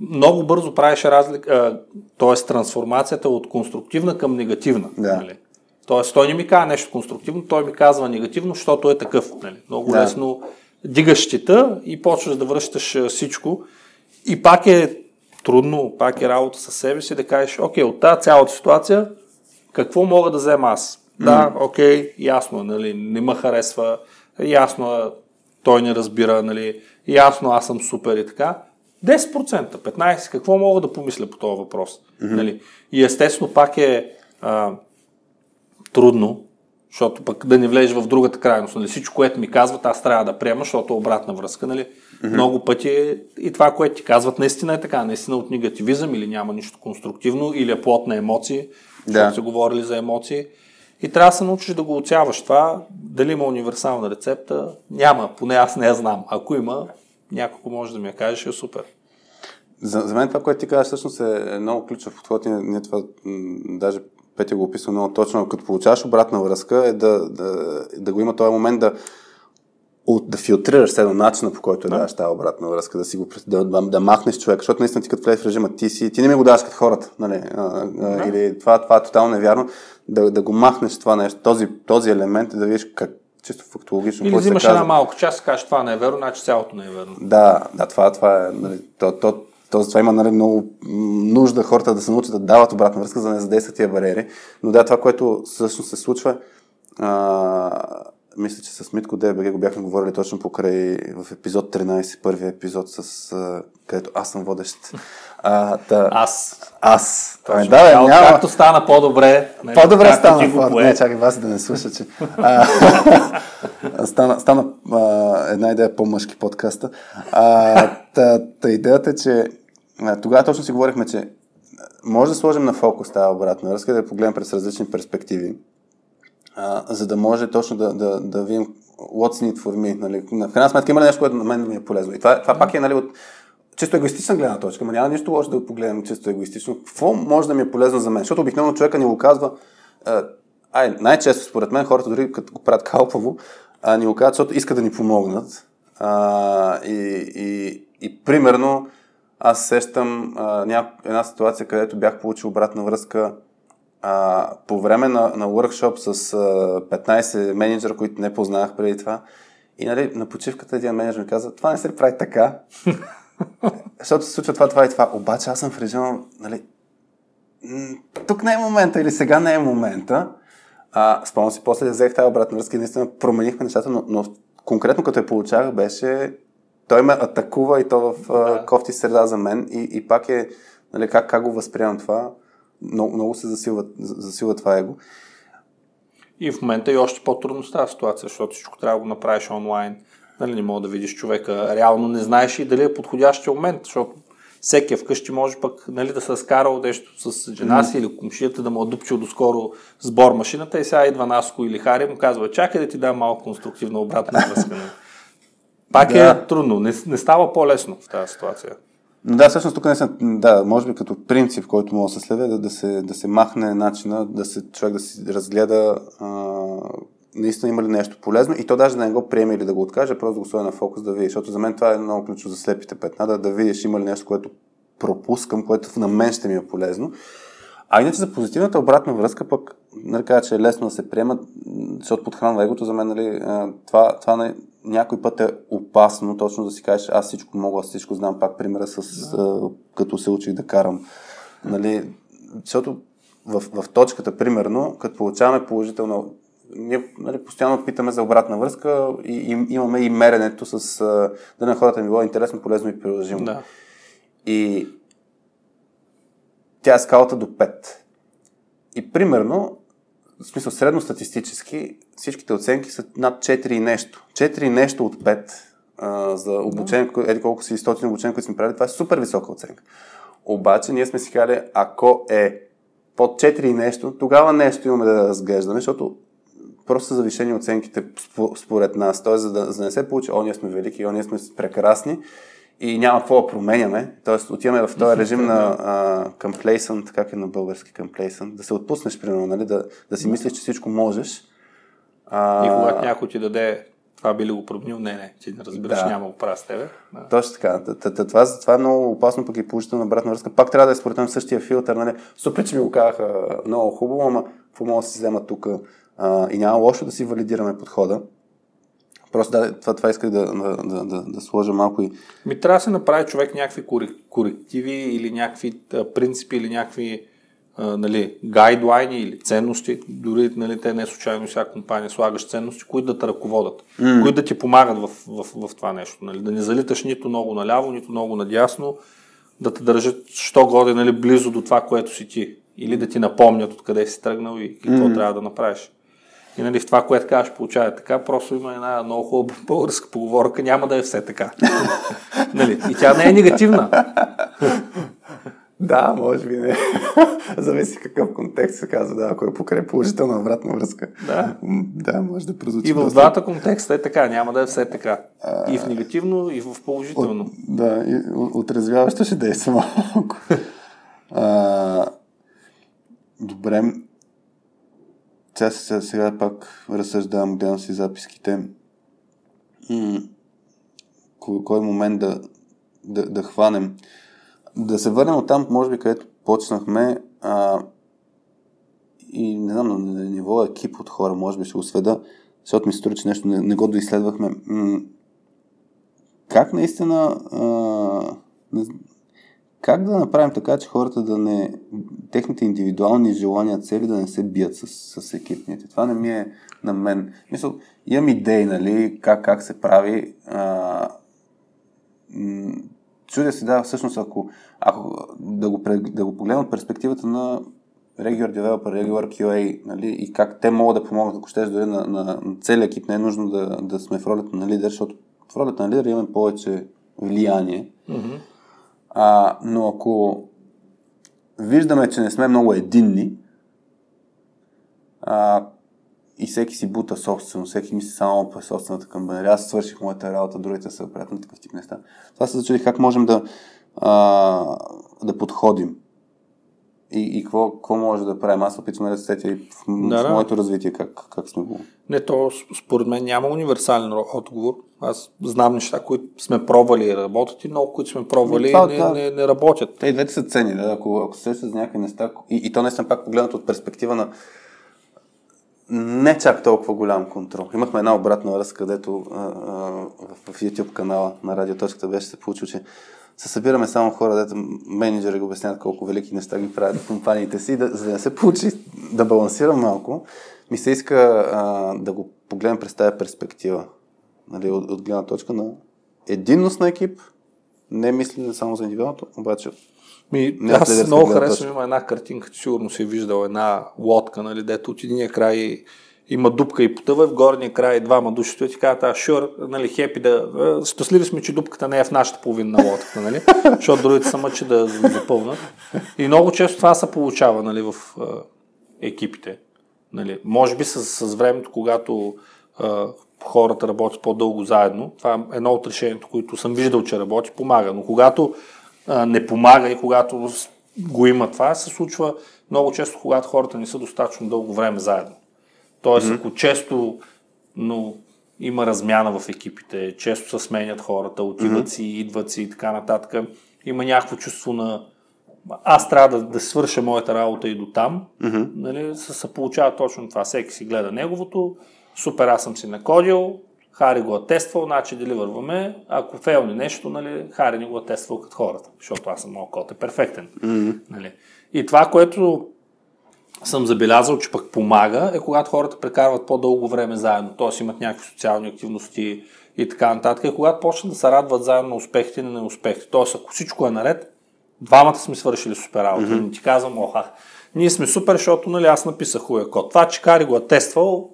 много бързо правиш разлика, т.е. трансформацията от конструктивна към негативна. Да. Нали? Тоест, той не ми казва нещо конструктивно, той ми казва негативно, защото е такъв. Нали? Много да. лесно дигаш щита и почваш да връщаш всичко. И пак е трудно, пак е работа със себе си да кажеш, окей, от тази цялата ситуация, какво мога да взема аз? Mm. Да, окей, ясно, нали, не ме харесва, ясно, той не разбира, нали, ясно, аз съм супер и така. 10%, 15%, какво мога да помисля по този въпрос? Mm-hmm. Нали? И естествено пак е а, трудно, защото пък да не влезеш в другата крайност. Нали? Всичко, което ми казват, аз трябва да приема, защото е обратна връзка. Нали? Mm-hmm. Много пъти е и това, което ти казват, наистина е така. Наистина от негативизъм или няма нищо конструктивно, или е плод на емоции, защото да. се говорили за емоции. И трябва да се научиш да го оцяваш това. Дали има универсална рецепта? Няма, поне аз не я знам. Ако има, няколко може да ми я кажеш, е супер. За, за мен това, което ти казваш, всъщност е много ключов подход и ние това даже Петя го описва много точно, като получаваш обратна връзка, е да, да, да го има този момент да, от, да филтрираш седно начина по който да. даваш тази обратна връзка, да, си го, да, да, да махнеш човека, защото наистина ти като влезеш в режима, ти, си, ти не ми го даваш като хората, нали? А, а, да. или това, това е тотално невярно, да, да го махнеш това нещо, този, този елемент и да видиш как, чисто фактологично. Или взимаш една малка част кажеш това не е верно, значи цялото не е верно. Да, да, това, това е, нали, то, то, то, това има нали, много нужда хората да се научат да дават обратна връзка, за да не задействат тия бариери. Но да, това, което всъщност се случва, а, мисля, че с Митко ДБГ го бяхме говорили точно покрай в епизод 13, първия епизод, с, а, където аз съм водещ. А, та, аз. Аз. Точно. Да, бе, няма... Както стана по-добре. Не, по-добре стана. По- не, чакай вас да не слуша, че... А, стана стана а, една идея по-мъжки подкаста. А, та, та идеята е, че тогава точно си говорихме, че може да сложим на фокус тази обратна връзка, да я погледнем през различни перспективи а, за да може точно да, да, да видим what's need for me. Нали. В крайна сметка има нещо, което на мен ми е полезно. И това, това пак е нали, от чисто егоистична гледна точка, но няма нищо лошо да погледнем чисто егоистично. Какво може да ми е полезно за мен? Защото обикновено човека ни го казва, ай, най-често според мен хората дори като го правят калпаво, а, ни го казват, защото искат да ни помогнат. А, и, и, и примерно аз сещам а, ня... една ситуация, където бях получил обратна връзка а, по време на, на workshop с а, 15 менеджера, които не познавах преди това, и нали, на почивката един менеджер ми каза, това не се прави така, защото се случва това, това и това. Обаче аз съм в режима, нали, тук не е момента или сега не е момента. А, спомням си, после взех тази обратна връзка и наистина променихме нещата, но, но конкретно като я получавах беше той ме атакува и то в да. кофти среда за мен и, и пак е, нали, как, как го възприемам това много, много се засилва, засилва това его. И в момента е още по-трудно става ситуация, защото всичко трябва да го направиш онлайн. Нали, не мога да видиш човека. Реално не знаеш и дали е подходящия момент, защото всеки е вкъщи може пък нали, да се скарал нещо с жена си mm. или комшията да му е дупчил доскоро сбор машината и сега идва Наско или Хари му казва, чакай да ти дам малко конструктивна обратна връзка. Нали. Пак да. е трудно, не, не става по-лесно в тази ситуация. Да, всъщност тук не съм, да, може би като принцип, който може да се следва, да, да, се, да се махне начина, да се, човек да си разгледа а, наистина има ли нещо полезно и то даже да не го приеме или да го откаже, просто да го сложи на фокус да види, защото за мен това е много ключово за слепите петна, да, да видиш има ли нещо, което пропускам, което на мен ще ми е полезно. А иначе за позитивната обратна връзка пък, нали кажа, че е лесно да се приема, защото подхранва егото, за мен, нали, това, това някой път е опасно точно да си кажеш, аз всичко мога, аз всичко знам, пак примера с да. като се учих да карам. Нали, защото в, в точката, примерно, като получаваме положително, ние нали, постоянно питаме за обратна връзка и, и имаме и меренето с а, да на хората ми било интересно, полезно и приложимо. Да. И тя е скалата до 5. И примерно, в смисъл средностатистически, всичките оценки са над 4 и нещо. 4 нещо от 5 а, за обучение, да. еди колко си 100 обучения, които сме правили, това е супер висока оценка. Обаче ние сме си казали, ако е под 4 и нещо, тогава нещо имаме да разглеждаме, защото просто са завишени оценките според нас. Тоест, за да, за да не се получи, о, ние сме велики, о, ние сме прекрасни, и няма какво да променяме. Тоест, отиваме в този режим на uh, complacent, как е на български complacent, да се отпуснеш, примерно, нали? да, да си мислиш, че всичко можеш. А... И когато някой ти даде това би ли го променил? Не, не, ти не разбираш, да. няма го правя с тебе. Да. Точно така. Това, това е много опасно, пък и положителна обратна връзка. Пак трябва да е според мен същия филтър. Нали? Супер, че ми го казаха много хубаво, ама какво мога да си взема тук? И няма лошо да си валидираме подхода. Просто да, това, това исках да, да, да, да, да сложа малко и... Ми трябва да се направи човек някакви корективи или някакви принципи или някакви а, нали, гайдлайни или ценности, дори нали, те не случайно всяка компания слагаш ценности, които да те ръководят, mm. които да ти помагат в, в, в, в това нещо. Нали, да не залиташ нито много наляво, нито много надясно, да те държат що годе нали, близо до това, което си ти. Или да ти напомнят откъде си тръгнал и какво mm. трябва да направиш. И нали, в това, което казваш, получава така, просто има една много хубава българска поговорка, няма да е все така. нали? И тя не е негативна. Да, може би не. Зависи какъв контекст се казва, да, ако е покрай положителна обратна връзка. Да. Да, може да прозвучи. И в двата контекста е така, няма да е все така. А... И в негативно, и в положително. От, да, и отрезвяващо ще действа малко. а, добре, сега, сега, пак разсъждавам, гледам си записките. М- кой, момент да, да, да хванем. Да се върнем от там, може би, където почнахме. А, и не знам, на ниво екип от хора, може би ще го сведа, защото ми се струва, че нещо не, не го доизследвахме. М- как наистина а, не, как да направим така, че хората да не, техните индивидуални желания, цели да не се бият с, с екипните. Това не ми е на мен. Мисъл, имам идеи, нали, как, как се прави. А, чудя си, да, всъщност, ако, ако да, го, да го погледна от перспективата на Regular Developer, Regular QA, нали, и как те могат да помогнат, ако щеш, дори на, на, на целият екип, не е нужно да, да сме в ролята на лидер, защото в ролята на лидер имаме повече влияние. Mm-hmm. А, но ако виждаме, че не сме много единни, а, и всеки си бута собствено, всеки мисли само по собствената камбанерия. Аз свърших моята работа, другите са оперят на такъв тип неща. Това се зачудих как можем да, а, да подходим. И, и какво, какво може да правим? Аз опитвам да се сетя и в, да, в моето развитие как, как сме го. Не, то според мен няма универсален отговор. Аз знам неща, които сме пробвали и работят и много, които сме пробвали и не, да. не, не, работят. Те и двете са цени. Да? Ако, ако се с някакви неща, и, и то не съм пак погледнат от перспектива на не чак толкова голям контрол. Имахме една обратна връзка, където а, а, в, в YouTube канала на радиоточката беше се получил, че се събираме само хора, дето менеджери го обясняват колко велики неща ги правят в компаниите си, да, за да не се получи да балансирам малко, ми се иска а, да го погледнем през тази перспектива. Нали, от, от гледна точка на единност на екип, не мислене само за индивидуалното, обаче ми, аз много харесвам, има една картинка, сигурно си е виждал една лодка, нали, дето от единия край има дупка и потъва, в горния край двама души стоят и казват, а, шур, нали, хепи да... Щастливи сме, че дупката не е в нашата половина на лодката, нали? Защото другите са мъчи да запълнат. И много често това се получава, нали, в екипите. Нали? Може би с, с времето, когато а, хората работят по-дълго заедно, това е едно от решението, които съм виждал, че работи, помага. Но когато а, не помага и когато го има това, се случва много често, когато хората не са достатъчно дълго време заедно. Тоест, mm-hmm. ако често но има размяна в екипите, често се сменят хората, отиват mm-hmm. си, идват си и така нататък, има някакво чувство на аз трябва да, да свърша моята работа и до там, mm-hmm. нали, се, се получава точно това. Всеки си гледа неговото, супер, аз съм си накодил, Хари го е тествал, значи деливърваме. Ако фейлни нещо, нали, Хари не го е тествал като хората, защото аз съм много код е перфектен. Mm-hmm. Нали. И това, което съм забелязал, че пък помага, е когато хората прекарват по-дълго време заедно, т.е. имат някакви социални активности и така нататък. И когато почнат да се радват заедно на успехите и на неуспехите. Т.е. ако всичко е наред, двамата сме свършили супер работа. Mm-hmm. Ти казвам, оха, ние сме супер, защото нали, аз написах хубавия код. Това, че Кари го е тествал,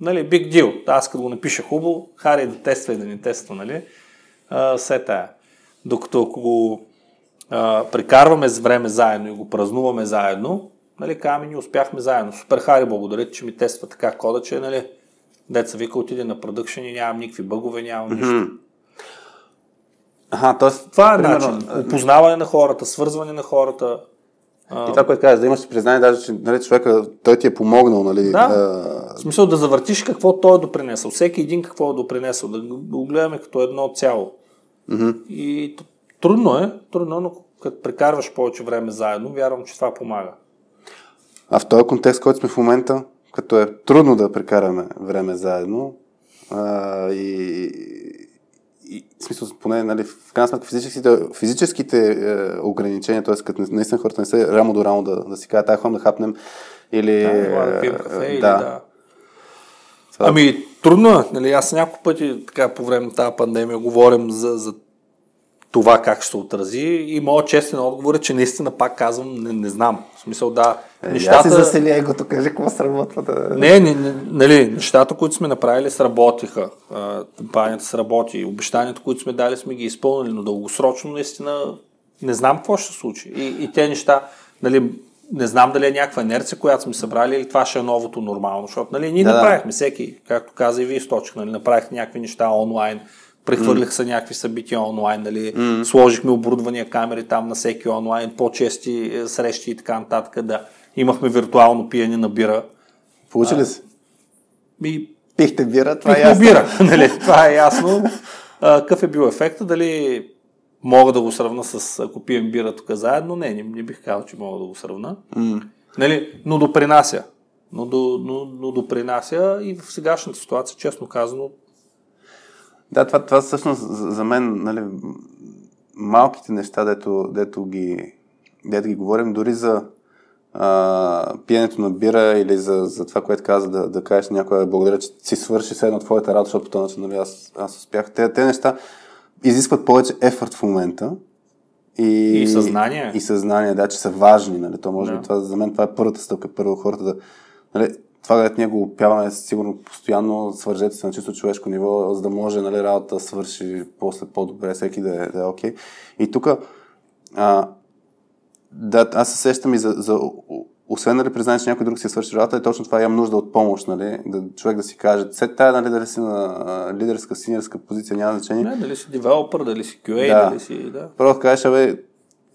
нали, big deal. Аз като го напиша хубаво, Хари да тества и да ни тества, нали, а, се тая. Докато ако го а, прекарваме с време заедно и го празнуваме заедно, нали, казваме, ние успяхме заедно. Супер Хари, благодаря, че ми тества така кода, че нали, деца вика отиде на продъкшен и нямам никакви бъгове, нямам нищо. Mm-hmm. Ага, т.е. това е начин. Опознаване на хората, свързване на хората. И това, което казваш, да имаш признание, даже, че нали, човека, той ти е помогнал, нали? Да. А... В смисъл да завъртиш какво той е допринесъл. Всеки един какво е допринесъл. Да го гледаме като едно цяло. Mm-hmm. И трудно е, трудно, но като прекарваш повече време заедно, вярвам, че това помага. А в този контекст, който сме в момента, като е трудно да прекараме време заедно, а, и, и в смисъл, поне, нали, в крайна сметка, физическите, физическите е, ограничения, т.е. като наистина хората не са рамо до рамо да, да си кажат, ай, ходим да хапнем, или... Да, да пием кафе, да. или да. Ами, трудно е. Нали, аз няколко пъти така по време на тази пандемия говорим за, за това как ще се отрази и моят честен отговор е, че наистина пак казвам, не, не знам. В смисъл, да, е, нещата... си засели егото, кажи какво сработва. Да... Не, не, не, нали, нещата, които сме направили, сработиха. Кампанията сработи. Обещанията, които сме дали, сме ги изпълнили, но дългосрочно наистина не знам какво ще се случи. И, и те неща, нали, не знам дали е някаква инерция, която сме събрали или това ще е новото нормално, защото нали, ние да, направихме всеки, както каза и вие източник, нали, направихме някакви неща онлайн, прехвърлих се някакви събития онлайн, нали, mm. сложихме оборудвания камери там на всеки онлайн, по-чести е, срещи и така нататък, да имахме виртуално пиене на бира, Получи ли си? Ми, Пихте бира, това е ясно. бира, нали? Това е ясно. А, какъв е бил ефекта? Дали мога да го сравна с ако пием бира тук заедно? Не, не, не бих казал, че мога да го сравна. Нали? Но допринася. Но, до, но, но допринася и в сегашната ситуация, честно казано, Да, това, това всъщност за мен, нали, малките неща, дето, дето, ги, дето ги говорим, дори за а, пиенето на бира или за, за това, което каза, да, да кажеш на някой, благодаря, че си свърши все едно твоята работа, защото по този начин, нали, аз, аз успях. Те, те неща изискват повече ефорт в момента. И, И съзнание. И съзнание, да, че са важни. Нали? То може Да. би това, за мен това е първата стъпка. Първо хората да... Нали, това, което ние го опяваме, сигурно постоянно свържете се на чисто човешко ниво, за да може нали, работа да свърши после по-добре, всеки да е, да е окей. И тук, да, аз се сещам и за, за освен нали, признание, че някой друг си е свършил работа, е точно това имам нужда от помощ, нали, да, човек да си каже, след тая, нали, дали си на а, лидерска, синьорска позиция, няма значение. не, дали си девелопър, дали си QA, Да. дали си... Да. Просто кажеш, абе,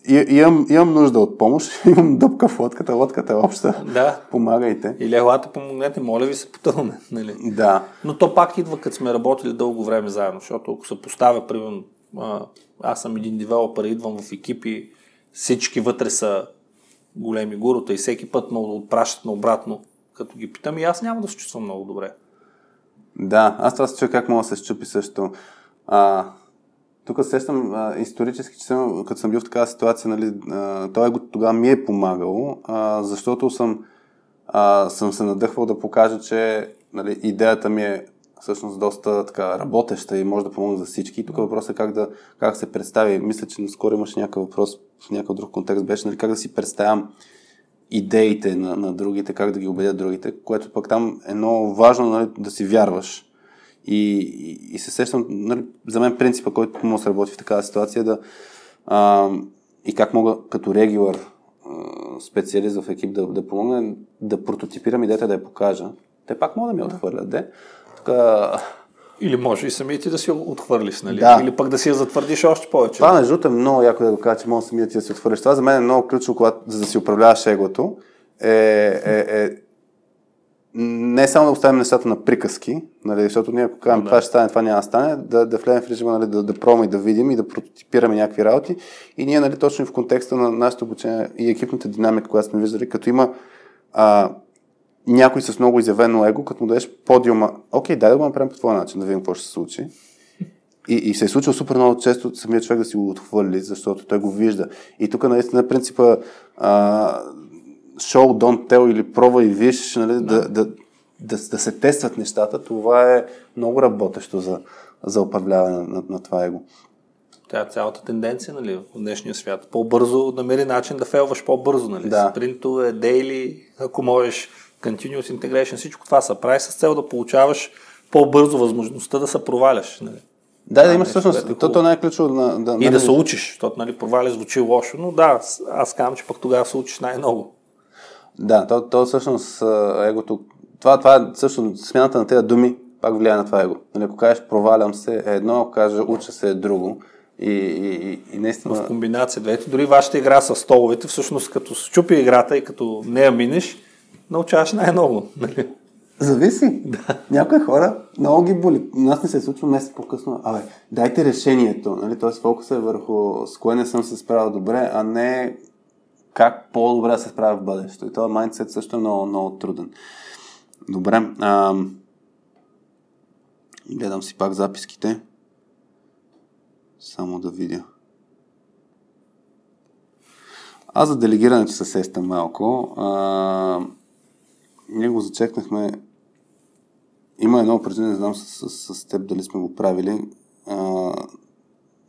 и- имам, имам нужда от помощ, имам дупка в лодката, лодката е обща, да. помагайте. Или елате, помогнете, моля ви се, потъваме. Нали? Да, Но то пак идва, като сме работили дълго време заедно, защото ако се поставя, примерно, аз съм един девелопър, идвам в екипи, всички вътре са големи гурута и всеки път ме отпращат на обратно, като ги питам и аз няма да се чувствам много добре. да, аз това се чуя как мога да се щупи също. А, тук се сещам а, исторически, че съм, като съм бил в такава ситуация, нали, а, той тогава ми е помагало, а, защото съм, а, съм се надъхвал да покажа, че нали, идеята ми е всъщност доста така работеща и може да помогне за всички. Тук въпросът е как да как се представи. Мисля, че наскоро имаше някакъв въпрос в някакъв друг контекст, беше нали, как да си представям идеите на, на другите, как да ги убедят другите, което пък там е много важно нали, да си вярваш. И, и, и се сещам, нали, за мен принципа, който може да се работи в такава ситуация е да а, и как мога като регулар а, специалист в екип да, да помогна да прототипирам идеята да я покажа. Те пак могат да ми отхвърлят, де. Тук Или може и самият ти да си отхвърлиш, нали? Да. Или пък да си я затвърдиш още повече. Това между другото е много яко да го кажа, че може самият ти да си отвършиш. Това за мен е много ключово, когато, за да си управляваш егото. Е, е, е, не само да оставим нещата на приказки, нали, защото ние ако кажем Да. това ще стане, това няма да стане, да, да влезем в режима, нали, да, да пробваме и да видим и да прототипираме някакви работи. И ние, нали, точно в контекста на нашето обучение и екипната динамика, която сме виждали, като има а, някой с много изявено его, като му дадеш подиума, окей, дай да го направим по твоя начин, да видим какво ще се случи. И, и се е случило супер много често самият човек да си го отхвърли, защото той го вижда. И тук наистина принципа а, show, don't tell или пробва и виж, нали, да. Да, да, да, да се тестват нещата, това е много работещо за, за управляване на, на, това его. Тя е цялата тенденция нали, в днешния свят. По-бързо намери начин да фелваш по-бързо. Нали? Да. Спринтове, дейли, ако можеш, continuous integration, всичко това се прави с цел да получаваш по-бързо възможността да се проваляш. Нали? Да, да, е имаш всъщност, е то, то не е ключово на, да, И да се учиш, защото нали, проваля звучи лошо, но да, аз казвам, че пък тогава се учиш най-много. Да, то, то всъщност егото, това, това е също смяната на тези думи, пак влияе на това его. Нали, ако кажеш провалям се е едно, ако кажеш уча се е друго. И, и, и, и наистина... В комбинация двете. Дори вашата игра с столовете, всъщност като щупи играта и като не я минеш, научаваш най-много. Нали? Зависи. Да. Някои хора много ги боли. Нас не се случва месец по-късно. Абе, дайте решението. Нали? Тоест фокус е върху с кое не съм се справил добре, а не как по-добре да се справя в бъдещето. И този майндсет също е много, много труден. Добре. А, гледам си пак записките. Само да видя. Аз за делегирането се сещам малко. А, ние го зачекнахме. Има едно упражнение, не знам с, с, с теб дали сме го правили. А,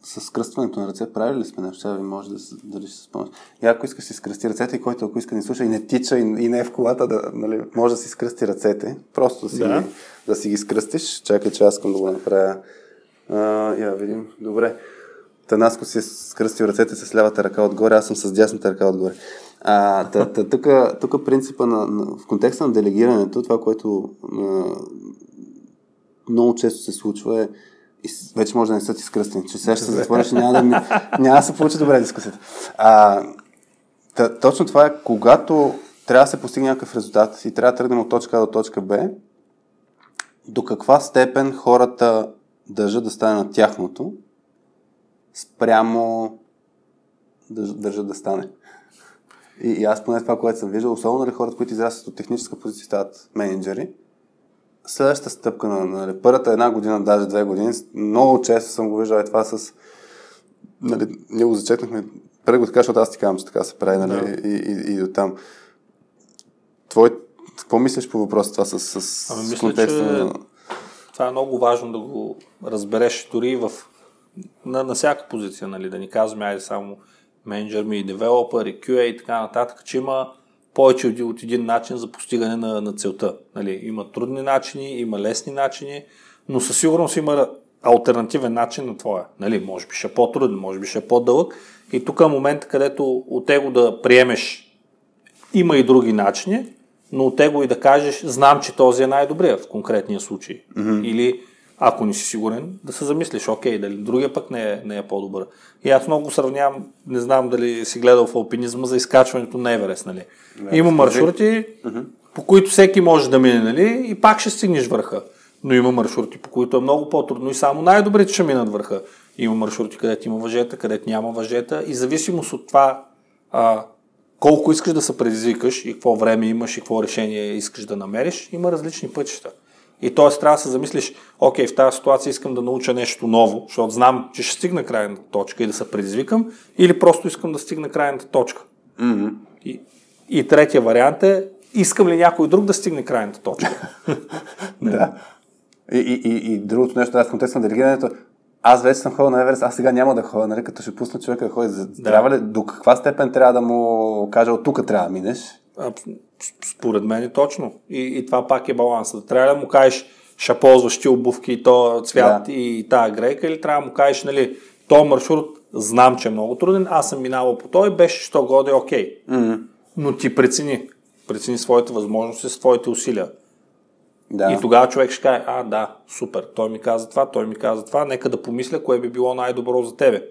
с кръстването на ръце правили ли сме нещо? Сега ви може да, дали ще се спомняш. И ако иска си скръсти ръцете и който ако иска ни слуша и не тича и, и не е в колата, да, нали, може да си скръсти ръцете. Просто да си, Да. Ги, да си ги скръстиш. Чакай, че аз искам да го направя. А, я видим. Добре. Танаско си е скръстил ръцете с лявата ръка отгоре, аз съм с дясната ръка отгоре. А, та, та, тук, тук принципа на, на, в контекста на делегирането, това, което а, много често се случва е и вече може да не са ти скръстени, че сега ще се затвориш и няма да, ми- няма да се получи добре дискусията. А, та, точно това е, когато трябва да се постигне някакъв резултат и трябва да тръгнем от точка А до точка Б, до каква степен хората държат да стане на тяхното, спрямо държат, да стане. И, и аз поне това, което съм виждал, особено нали, хората, които израстват от техническа позиция, стават менеджери, следващата стъпка на нали, първата една година, даже две години, много често съм го виждал и това с... Нали, ние го зачекнахме преди го така, защото аз ти казвам, че така се прави, нали, да. и, и, и, до там. Твой, какво мислиш по въпроса това с, с, ами, мисля, контекста че... на... Това е много важно да го разбереш дори в, на, на всяка позиция, нали, да ни казваме, айде само менеджер ми и девелопър и QA и така нататък, че има повече от, един начин за постигане на, на целта. Нали, има трудни начини, има лесни начини, но със сигурност има альтернативен начин на твоя. Нали, може би ще е по-труден, може би ще е по-дълъг. И тук е момент, където от него да приемеш има и други начини, но от него и да кажеш, знам, че този е най-добрият в конкретния случай. Mm-hmm. Или ако не си сигурен, да се замислиш, окей, дали другия пък не е, не е по-добър. И аз много сравнявам, не знам дали си гледал в алпинизма за изкачването на Еверест. Нали? Не, има маршрути, mm-hmm. по които всеки може да мине, нали? и пак ще стигнеш върха. Но има маршрути, по които е много по-трудно и само най-добрите ще минат върха. Има маршрути, където има въжета, където няма въжета и зависимост от това а, колко искаш да се предизвикаш и какво време имаш и какво решение искаш да намериш, има различни пътища. И т.е. трябва да се замислиш, окей, в тази ситуация искам да науча нещо ново, защото знам, че ще стигна крайната точка и да се предизвикам, или просто искам да стигна крайната точка. Mm-hmm. И, и третия вариант е, искам ли някой друг да стигне крайната точка. да. И, и, и, и другото нещо, аз в контекста на делегирането, аз вече съм ходил на Еверест, аз сега няма да ходя, нали, като ще пусна човека да ходи. Да. Трябва ли, до каква степен трябва да му кажа, от тук трябва да минеш? А, според мен е точно. И, и това пак е балансът. Трябва да му кажеш, ще ползваш ти обувки, то цвят да. и тая грейка, или трябва да му кажеш, нали, то маршрут знам, че е много труден, аз съм минавал по той, беше, що годе, окей. Mm-hmm. Но ти прецени. Прецени своите възможности, своите усилия. Да. И тогава човек ще каже, а да, супер, той ми каза това, той ми каза това, нека да помисля кое би било най-добро за тебе.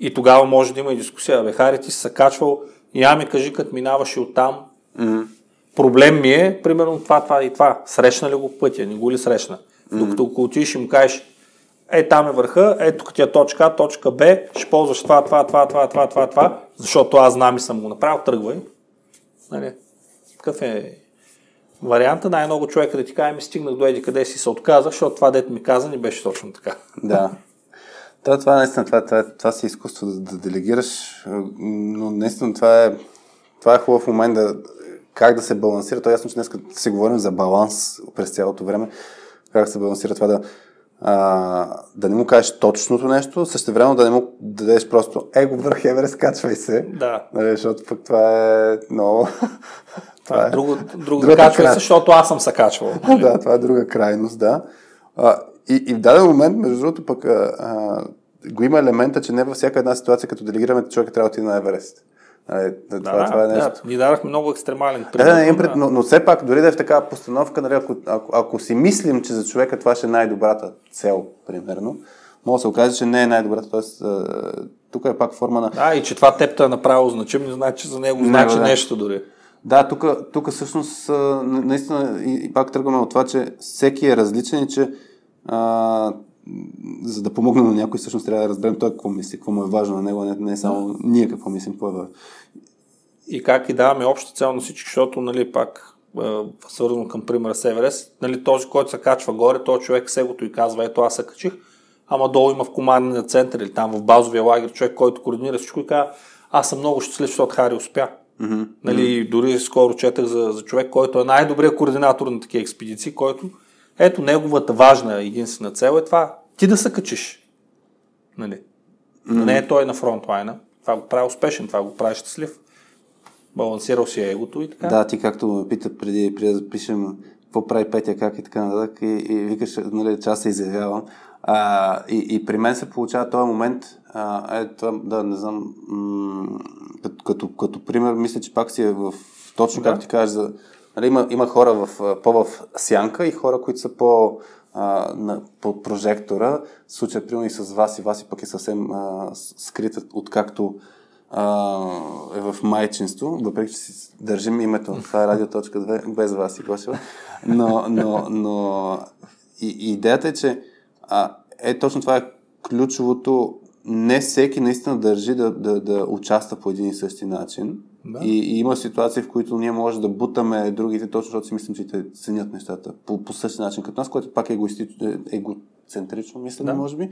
И тогава може да има и дискусия. Бе, Хари, ти си се качвал, я ми кажи, като минаваш и оттам, mm-hmm. Проблем ми е, примерно това, това и това. Срещна ли го пътя, не го ли срещна? Mm-hmm. Докато ако отидеш и му кажеш, е, там е върха, ето тук ти е точка А, точка Б, ще ползваш това, това, това, това, това, това, това, защото аз знам и съм го направил, тръгвай. Нали? Какъв е варианта, най-много човека да ти каже, ми стигнах до еди къде си се отказах, защото това дете ми каза не беше точно така. Да. Това, това наистина, това, това, това си изкуство да, да делегираш, но наистина това е, това е хубав момент да, как да се балансира. То е ясно, че днес си говорим за баланс през цялото време. Как се балансира това да, а, да не му кажеш точното нещо, също време да не му дадеш просто его върх Еверест, качвай се. Да. Нали, защото пък това е много... това е друго, друго качвай се, защото аз съм се качвал. да, това е друга крайност, да. А, и, и в даден момент, между другото, пък а, а, го има елемента, че не във всяка една ситуация, като делегираме, човек трябва да отиде на Еверест. Нали, това, да, това е нещо. Да, ни дадахме много екстремален пример. Да, да, да. Но, но все пак, дори да е в такава постановка, нали, ако, ако, ако си мислим, че за човека това ще е най-добрата цел, примерно, може да се окаже, че не е най-добрата. Тоест, тук е пак форма на... Да, и че това теб е направо значим, не значи, че за него не, значи да. нещо дори. Да, тук, тук всъщност наистина и, и пак тръгваме от това, че всеки е различен и че а, за да помогна на някой, всъщност трябва да разберем той какво мисли, какво му е важно на него, не, не само да. ние какво мислим, какво е важно. И как и даваме обща цел на всички, защото, нали, пак свързано към примера с Еверест, нали, този, който се качва горе, този човек сегото и казва, ето аз се качих, ама долу има в командния център или там в базовия лагер човек, който координира всичко и казва, аз съм много щастлив, защото Хари успя. Mm-hmm. Нали, дори скоро четах за, за човек, който е най-добрият координатор на такива експедиции, който ето неговата важна единствена цел е това ти да се качиш. Нали? Mm-hmm. Не е той на фронтлайна. Това го прави успешен, това го прави щастлив. Балансирал си егото и така. Да, ти както ме пита преди, преди да запишем какво прави Петя, как и така нататък, и, и викаш, нали, че аз се изявявам. А, и, и при мен се получава този момент, а, е, това, да, не знам, м- като, като, като пример, мисля, че пак си е в, точно да. както ти кажеш, за, нали, има, има хора в, по-в сянка и хора, които са по, а, на, под прожектора. Случая, примерно и с вас и вас и пък е съвсем а, скрит, откакто а, е в майчинство, въпреки че си държим името. Това е радиоточка 2, без вас и Гошева. Но, но, но и идеята е, че а, е точно това е ключовото. Не всеки наистина държи да, да, да участва по един и същи начин. Да. И, и има ситуации, в които ние може да бутаме другите, точно защото си мислим, че те ценят нещата по, по същия начин като нас, което пак е егоцентрично, мисля, да. може би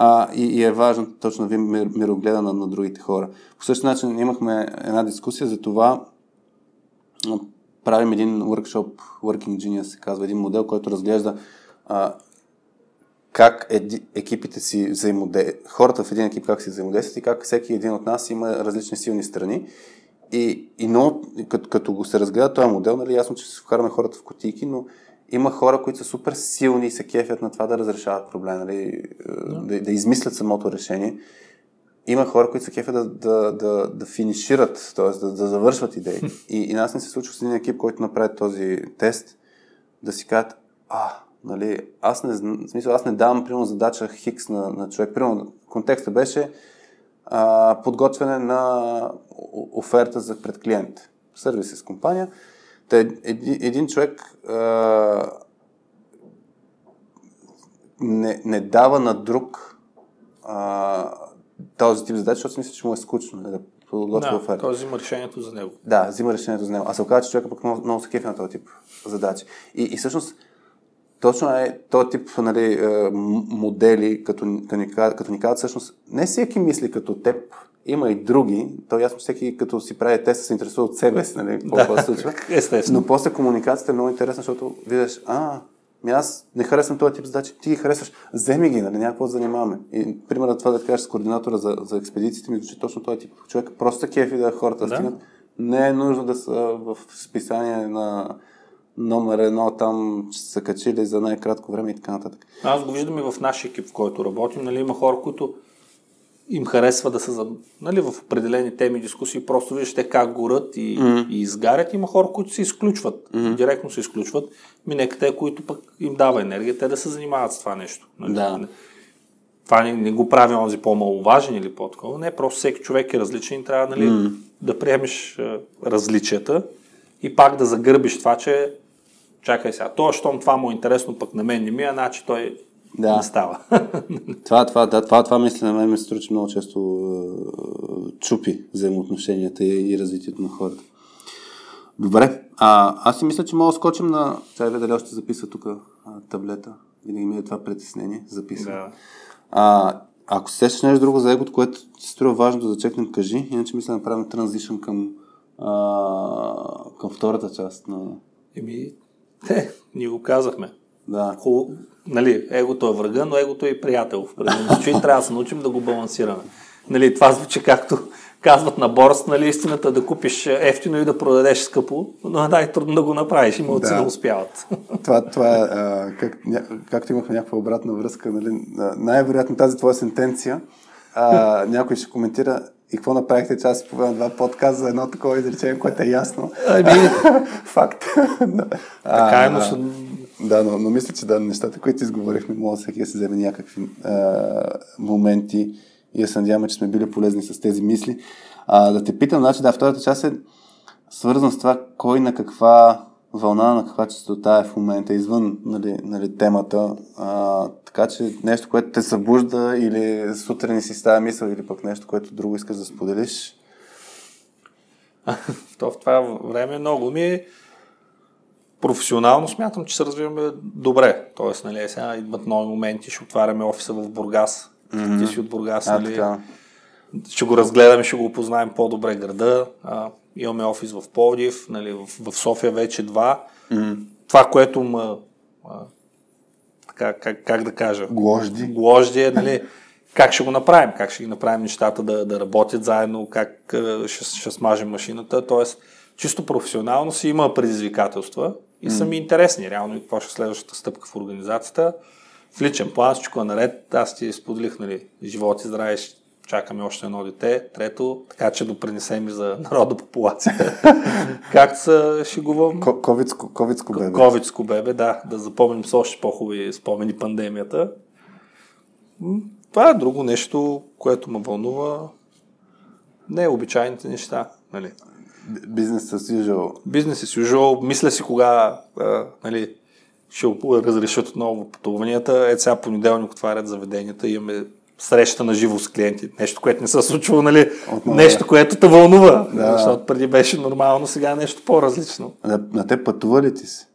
а, и, и е важно точно да видим мирогледа на, на другите хора. По същия начин имахме една дискусия за това, правим един workshop, Working Genius се казва, един модел, който разглежда а, как еди, екипите си взаимодействат, хората в един екип как си взаимодействат и как всеки един от нас има различни силни страни. И, и но, като, като го се разгледа този модел, нали, ясно, че се вкараме хората в котийки, но има хора, които са супер силни и се кефят на това да разрешават проблем, нали? да. Да, да измислят самото решение. Има хора, които се кефят да, да, да, да финишират, т.е. Да, да завършват идеи. И, и нас не се случва с един екип, който направи този тест, да си кажат, а, нали, аз не, в смисъл, аз не давам, примерно, задача хикс на, на човек. Примерно, контекста беше а, подготвяне на оферта за пред клиент. Сервис с компания Та, един, един човек а, не, не дава на друг а, този тип задача, защото си мисля, че му е скучно да подготвя да, оферта. Той взима решението за него. Да, взима решението за него. А се оказва, че човека пък много, много се кефи на този тип задачи. И, и всъщност, точно е този тип нали, модели, като, като, ни, като ни казват, всъщност, не всеки мисли като теб, има и други. То е ясно, всеки като си прави тест, се интересува от себе си, нали, какво да, се случва. Естествено. Но после комуникацията е много интересна, защото виждаш, а, ми аз не харесвам този тип задачи, ти ги харесваш, вземи ги, нали, някакво занимаваме. И примерът това да кажеш с координатора за, за експедициите ми звучи точно този тип човек. Просто кефи да хората да. стигнат. Не е нужно да са в списание на номер едно там са качили за най-кратко време и така нататък. Аз го виждам и в нашия екип, в който работим. Нали, има хора, които им харесва да са нали, в определени теми дискусии, просто виждаш те как горят и, mm-hmm. и изгарят. Има хора, които се изключват, mm-hmm. директно се изключват. Ми нека те, които пък им дава енергия, те да се занимават с това нещо. Нали? Да. Това не, не го прави онзи по-маловажен или по-такова. Не, просто всеки човек е различен и трябва нали, mm-hmm. да приемеш а, различията и пак да загърбиш това, че чакай сега, то, щом това му е интересно, пък на мен не ми, а значи той да. не става. това, това, да, това, това мисля на мен ме струва, че много често е, чупи взаимоотношенията и, и развитието на хората. Добре, а, аз си мисля, че мога да скочим на... Чай дали още записва тук таблета. Винаги ми е това притеснение. Записва. Да. А, ако се сещаш нещо друго за егото, което ти струва важно да зачекнем, кажи. Иначе мисля да направим транзишън към, а, към втората част на... Еми, те, ние го казахме. Да. Хубаво, нали, егото е врага, но егото е и приятел. В предния трябва да се научим да го балансираме. Нали, това звучи както казват на борс, нали, истината да купиш ефтино и да продадеш скъпо, но е най-трудно да го направиш и малци да. да успяват. Това, това е, а, как, както имахме някаква обратна връзка, нали, най-вероятно тази твоя сентенция, а, някой ще коментира и какво направихте, че аз по два подкаст за едно такова изречение, което е ясно. Ами... Факт. така е, но да, но, но мисля, че да, нещата, които изговорихме, може всеки да се вземе някакви а, моменти и да се надяваме, че сме били полезни с тези мисли. А, да те питам, значи, да, втората част е свързан с това, кой на каква вълна, на каква частота е в момента, извън нали, нали, темата. А, така че нещо, което те събужда или сутрин си става мисъл, или пък нещо, което друго искаш да споделиш. в това време много ми професионално смятам, че се развиваме добре. Тоест, нали, сега идват нови моменти, ще отваряме офиса в Бургас. Mm-hmm. Ти си от Бургас, а, нали? Така. Ще го разгледаме, ще го опознаем по-добре града. А, имаме офис в Пловдив, нали, в, в София вече два. Mm-hmm. Това, което ма, а, така, как, как да кажа? Гложди. Гложди е, нали, как ще го направим, как ще ги направим нещата да, да работят заедно, как ще, ще смажем машината. Тоест, чисто професионално си има предизвикателства и са ми интересни. Реално и какво ще е следващата стъпка в организацията. В личен план всичко е наред. Аз ти споделих, нали, живот и здраве, чакаме още едно дете. Трето, така че допринесем и за народа популация. Както се шегувам. Ковицко, ковицко бебе. Ковицко бебе, да. Да запомним с още по-хубави спомени пандемията. Това е друго нещо, което ме вълнува. Не, обичайните неща. Нали. Бизнес as usual. Бизнес as usual. Мисля си кога а, нали, ще разрешат отново пътуванията. Е, сега понеделник отварят заведенията, имаме среща на живо с клиенти. Нещо, което не се случва, нали? Отново, нещо, което те вълнува. Да. Защото преди беше нормално, сега е нещо по-различно. На, на те пътува ли ти си?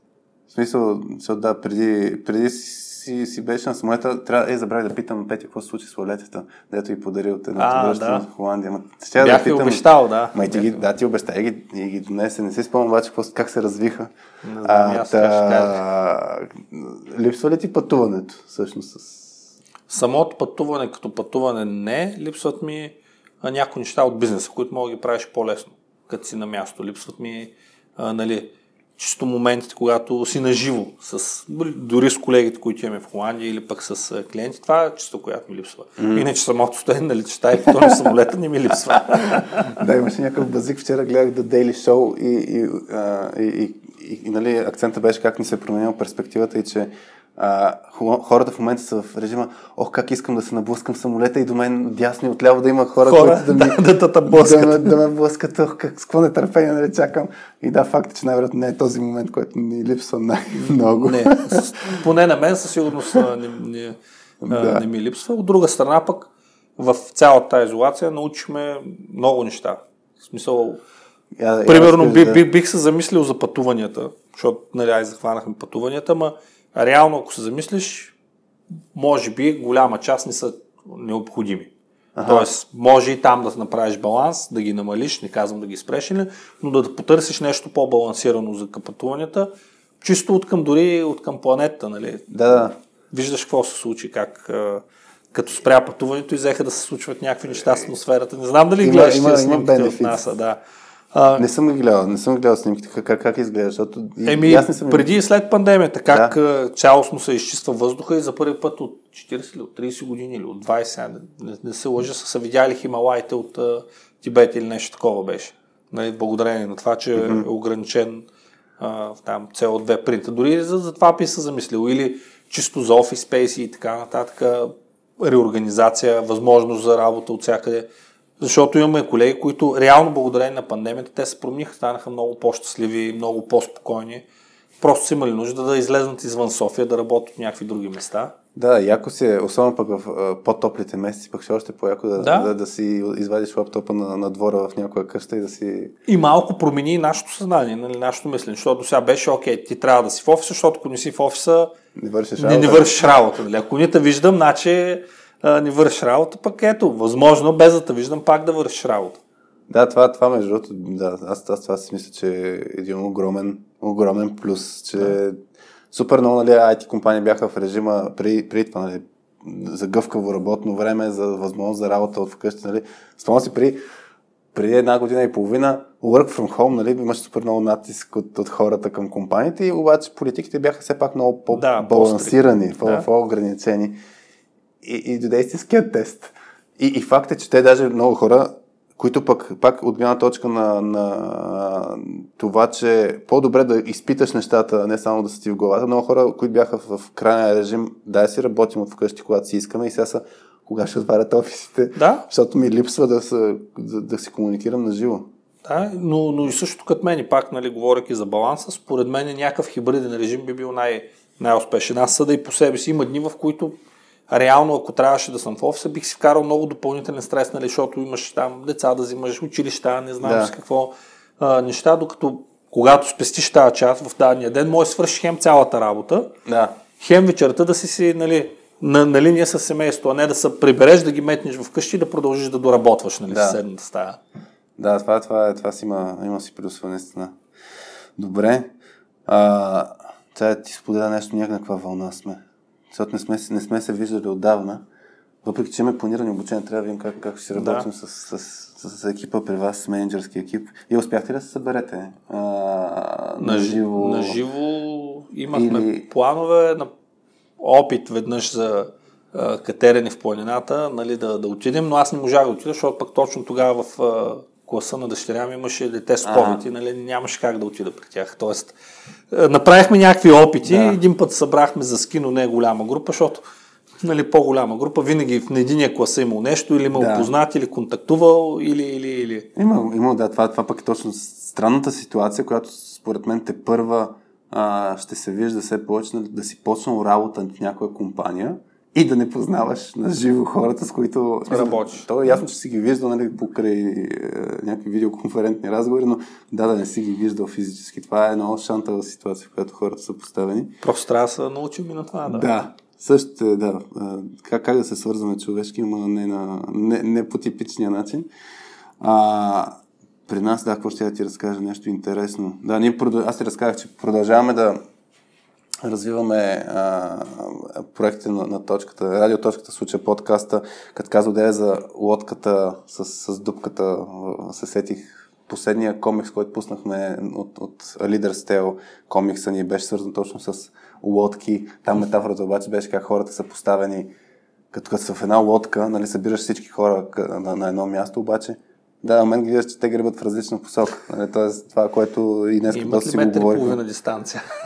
В смисъл, да, преди, преди си, си беше на самолета, трябва, е, забравя да питам Петя, какво се случи с валетата, дето и подарил от едната да. в Холандия. Ма, ще Бях да питам, обещал, да. Ма и ти ги, да, ти обеща, и ги, и ги донесе. Не си спомням обаче как се развиха. Не знам, а, аз та, липсва ли ти пътуването, всъщност? С... Самото пътуване като пътуване не, липсват ми а, някои неща от бизнеса, които мога да ги правиш по-лесно, като си на място. Липсват ми, а, нали, чисто моментите, когато си наживо, с, дори с колегите, които имаме в Холандия или пък с клиенти, това е чисто, която ми липсва. Mm. Иначе самото стоене на летища и на самолета не ми липсва. да, имаше някакъв базик. Вчера гледах The Daily Show и, и, и, и, и, и нали, акцента беше как ни се е променила перспективата и че а, хората в момента са в режима, ох, как искам да се наблъскам самолета и до мен дясно и отляво да има хора, хора които да ми да, да, да, блъскат. да, ме, да ме блъскат. Ох, как, с какво нетърпение нали чакам. И да, факт е, че най-вероятно не е този момент, който ни липсва най-много. Не, поне на мен със сигурност не, не, да. не ми липсва. От друга страна пък в цялата изолация научихме много неща. В смисъл, я, примерно, я би, да. бих, бих се замислил за пътуванията, защото, нали, ай, захванахме пътуванията, ма реално, ако се замислиш, може би голяма част не са необходими. Ага. Тоест, може и там да направиш баланс, да ги намалиш, не казвам да ги спреш, но да потърсиш нещо по-балансирано за пътуванията, чисто от към дори от към планета, нали? Да. Виждаш какво се случи, как като спря пътуването и взеха да се случват някакви неща с атмосферата. Не знам дали има, гледаш има, има от НАСА, да. А, не съм ги гледал, не съм гледал снимките, как, как изглежда, защото еми, аз не съм преди и след пандемията, как да. цялостно се изчиства въздуха и за първи път от 40 или от 30 години или от 20, не, не се лъжа, са, са видяли Хималаите от uh, Тибет или нещо такова беше. Нали, благодарение на това, че mm-hmm. е ограничен uh, там CO2 принта. Дори за, за това би се замислил. Или чисто за офис спейси и така нататък, реорганизация, възможност за работа от всякъде. Защото имаме колеги, които реално благодарение на пандемията, те се промениха, станаха много по-щастливи, много по-спокойни. Просто са имали нужда да излезнат извън София, да работят в някакви други места. Да, яко си е, особено пък в по-топлите месеци, пък ще още по-яко да, да. да, да си извадиш лаптопа на, на двора в някоя къща и да си... И малко промени нашето съзнание, нали, нашето мислене, защото до сега беше, окей, ти трябва да си в офиса, защото ако не си в офиса, не вършиш работа. Не, не вършиш работа. Нали? Ако не те виждам, значи а, не вършиш работа, пък ето, възможно без да те виждам пак да вършиш работа. Да, това, това между другото, да, аз, аз това си мисля, че е един огромен, огромен плюс, че да. супер много, нали, IT компании бяха в режима при, при това, нали, за гъвкаво работно време, за възможност за работа от вкъщи, нали. Спомням си при, преди една година и половина work from home, нали, имаше супер много натиск от, от хората към компаниите и обаче политиките бяха все пак много по-балансирани, да, по- по-ограничени и, и дойде истинският тест. И, и факт е, че те даже много хора, които пък, пак от гледна точка на, на това, че по-добре да изпиташ нещата, не само да са ти в главата. Много хора, които бяха в, в крайния режим, да си работим от вкъщи, когато си искаме и сега са кога ще отварят офисите, да? защото ми липсва да, са, да, да си комуникирам на живо. Да, но, но и също като мен, и пак, нали, говоряки за баланса, според мен някакъв хибриден режим би бил най- най-успешен. Аз съда и по себе си има дни, в които реално, ако трябваше да съм в офиса, бих си вкарал много допълнителен стрес, нали, защото имаш там деца да взимаш, училища, не знам да. с какво а, неща, докато когато спестиш тази част в дадения ден, може да свършиш хем цялата работа, да. хем вечерта да си си нали, на, на линия с семейство, а не да се прибереш, да ги метнеш вкъщи и да продължиш да доработваш нали, да. в съседната стая. Да, това, това, това, си има, има си плюсове, наистина. Добре. А, сега ти споделя нещо, някаква вълна сме защото не сме, не сме се виждали отдавна. Въпреки, че имаме планирани обучения, трябва да видим как, как ще работим да. с, с, с, с, екипа при вас, с менеджерски екип. И успяхте ли да се съберете а, на, живо? На живо имахме Или... планове на опит веднъж за катерене в планината, нали, да, да отидем, но аз не можах да отида, защото пък точно тогава в класа на дъщеря ми имаше дете с COVID и нали, нямаше как да отида при тях. Тоест, е, направихме някакви опити, да. един път събрахме за скино не е голяма група, защото нали, по-голяма група, винаги в единия клас е имал нещо, или имал да. познат, или контактувал, или, или, или... Има, има да, това, това пък е точно странната ситуация, която според мен те първа а, ще се вижда все повече нали, да си почнал работа в някоя компания и да не познаваш на живо хората, с които работиш. То е ясно, че си ги виждал нали, покрай е, някакви видеоконферентни разговори, но да, да не си ги виждал физически. Това е много шантава ситуация, в която хората са поставени. Просто трябва да се научим и на това, да. Да, също е, да. Как, как да се свързваме човешки, но не, на, не, не по типичния начин. А, при нас, да, какво ще я ти разкажа нещо интересно. Да, ние, аз ти разказах, че продължаваме да развиваме а, проекти на, на точката, радиоточката, случая подкаста, като казва да е за лодката с, с дупката, се сетих последния комикс, който пуснахме от, от Leader Tale, комикса ни беше свързан точно с лодки. Там метафората обаче беше как хората са поставени като, като са в една лодка, нали, събираш всички хора на, на едно място, обаче да, на мен гледаш, че те гребат в различна посока. Нали, Тоест, това, което и днес доста си го говорим. половина дистанция?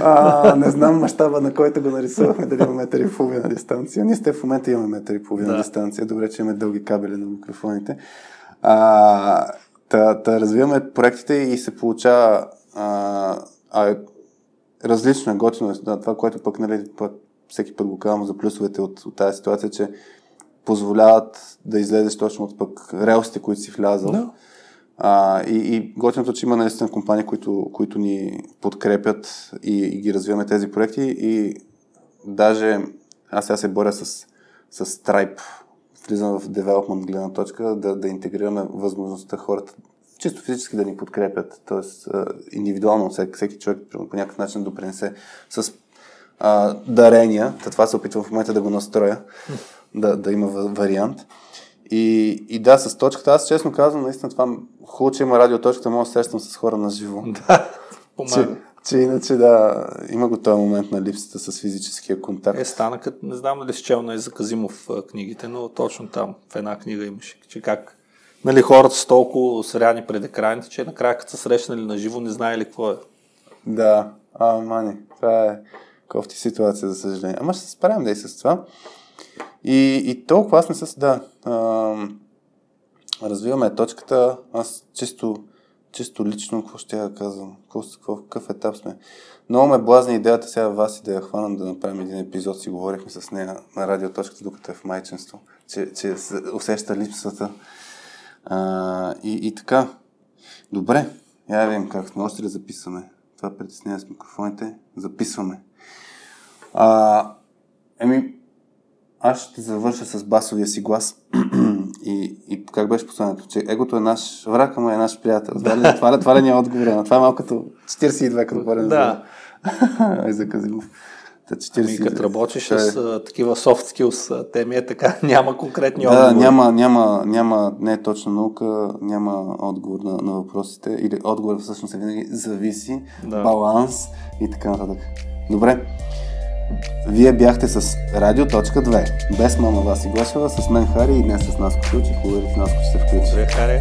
а, не знам мащаба, на който го нарисувахме, дали има метър и половина дистанция. Ние сте в момента имаме метър и половина да. дистанция. Добре, че имаме дълги кабели на микрофоните. А, та, та развиваме проектите и се получава а, а, различно, готино е да, това, което пък, нали, пък всеки път го казвам за плюсовете от, от тази ситуация, че позволяват да излезеш точно от пък релсите, които си влязал. Да. А, и, и готиното, че има наистина компании, които, които ни подкрепят и, и ги развиваме тези проекти и даже аз сега се боря с, с Stripe, влизам в девелопмент гледна точка, да, да интегрираме възможността хората чисто физически да ни подкрепят, т.е. индивидуално всеки, всеки човек по някакъв начин допринесе с а, дарения. Това се опитвам в момента да го настроя да, да има вариант. И, и да, с точката, аз честно казвам, наистина това хубаво, че има радиоточката, мога да срещам с хора на живо. Да, че, че иначе да, има го този момент на липсата с физическия контакт. Е, стана като, не знам дали си чел на Заказимов книгите, но точно там в една книга имаше, че как нали, хората са толкова сряни пред екраните, че накрая като са срещнали на живо, не знаели какво е. Да, а, мани, това е кофти ситуация, за съжаление. Ама ще се справим да и с това. И, и толкова аз не с... Да, а, развиваме точката. Аз чисто, чисто лично, какво ще я казвам? Какво, какъв етап сме? Много ме блазни идеята сега вас и да я хванам да направим един епизод. Си говорихме с нея на радиоточката, докато е в майчинство, че, че се усеща липсата. А, и, и така. Добре. Я видим как. Може ли да записваме? Това притеснява с микрофоните. Записваме. А, еми, аз ще завърша с басовия си глас. и, и как беше посланието? Че егото е наш враг, ама е наш приятел. Това ли, това, ли, това ли ни е отговор? Това е малко като 42, като говорим да. за, за Казимов. Ами, като работиш с а, такива soft skills теми, е така, няма конкретни да, отговори. Да, няма, няма, няма, не е точно наука, няма отговор на, на въпросите. Или отговор всъщност е винаги зависи, да. баланс и така нататък. Добре. Вие бяхте с Радио.2. Без мама Васи Глашева, с мен Хари и днес с Наско Ключи. Е, че Наско ще се включи. Добре, Хари.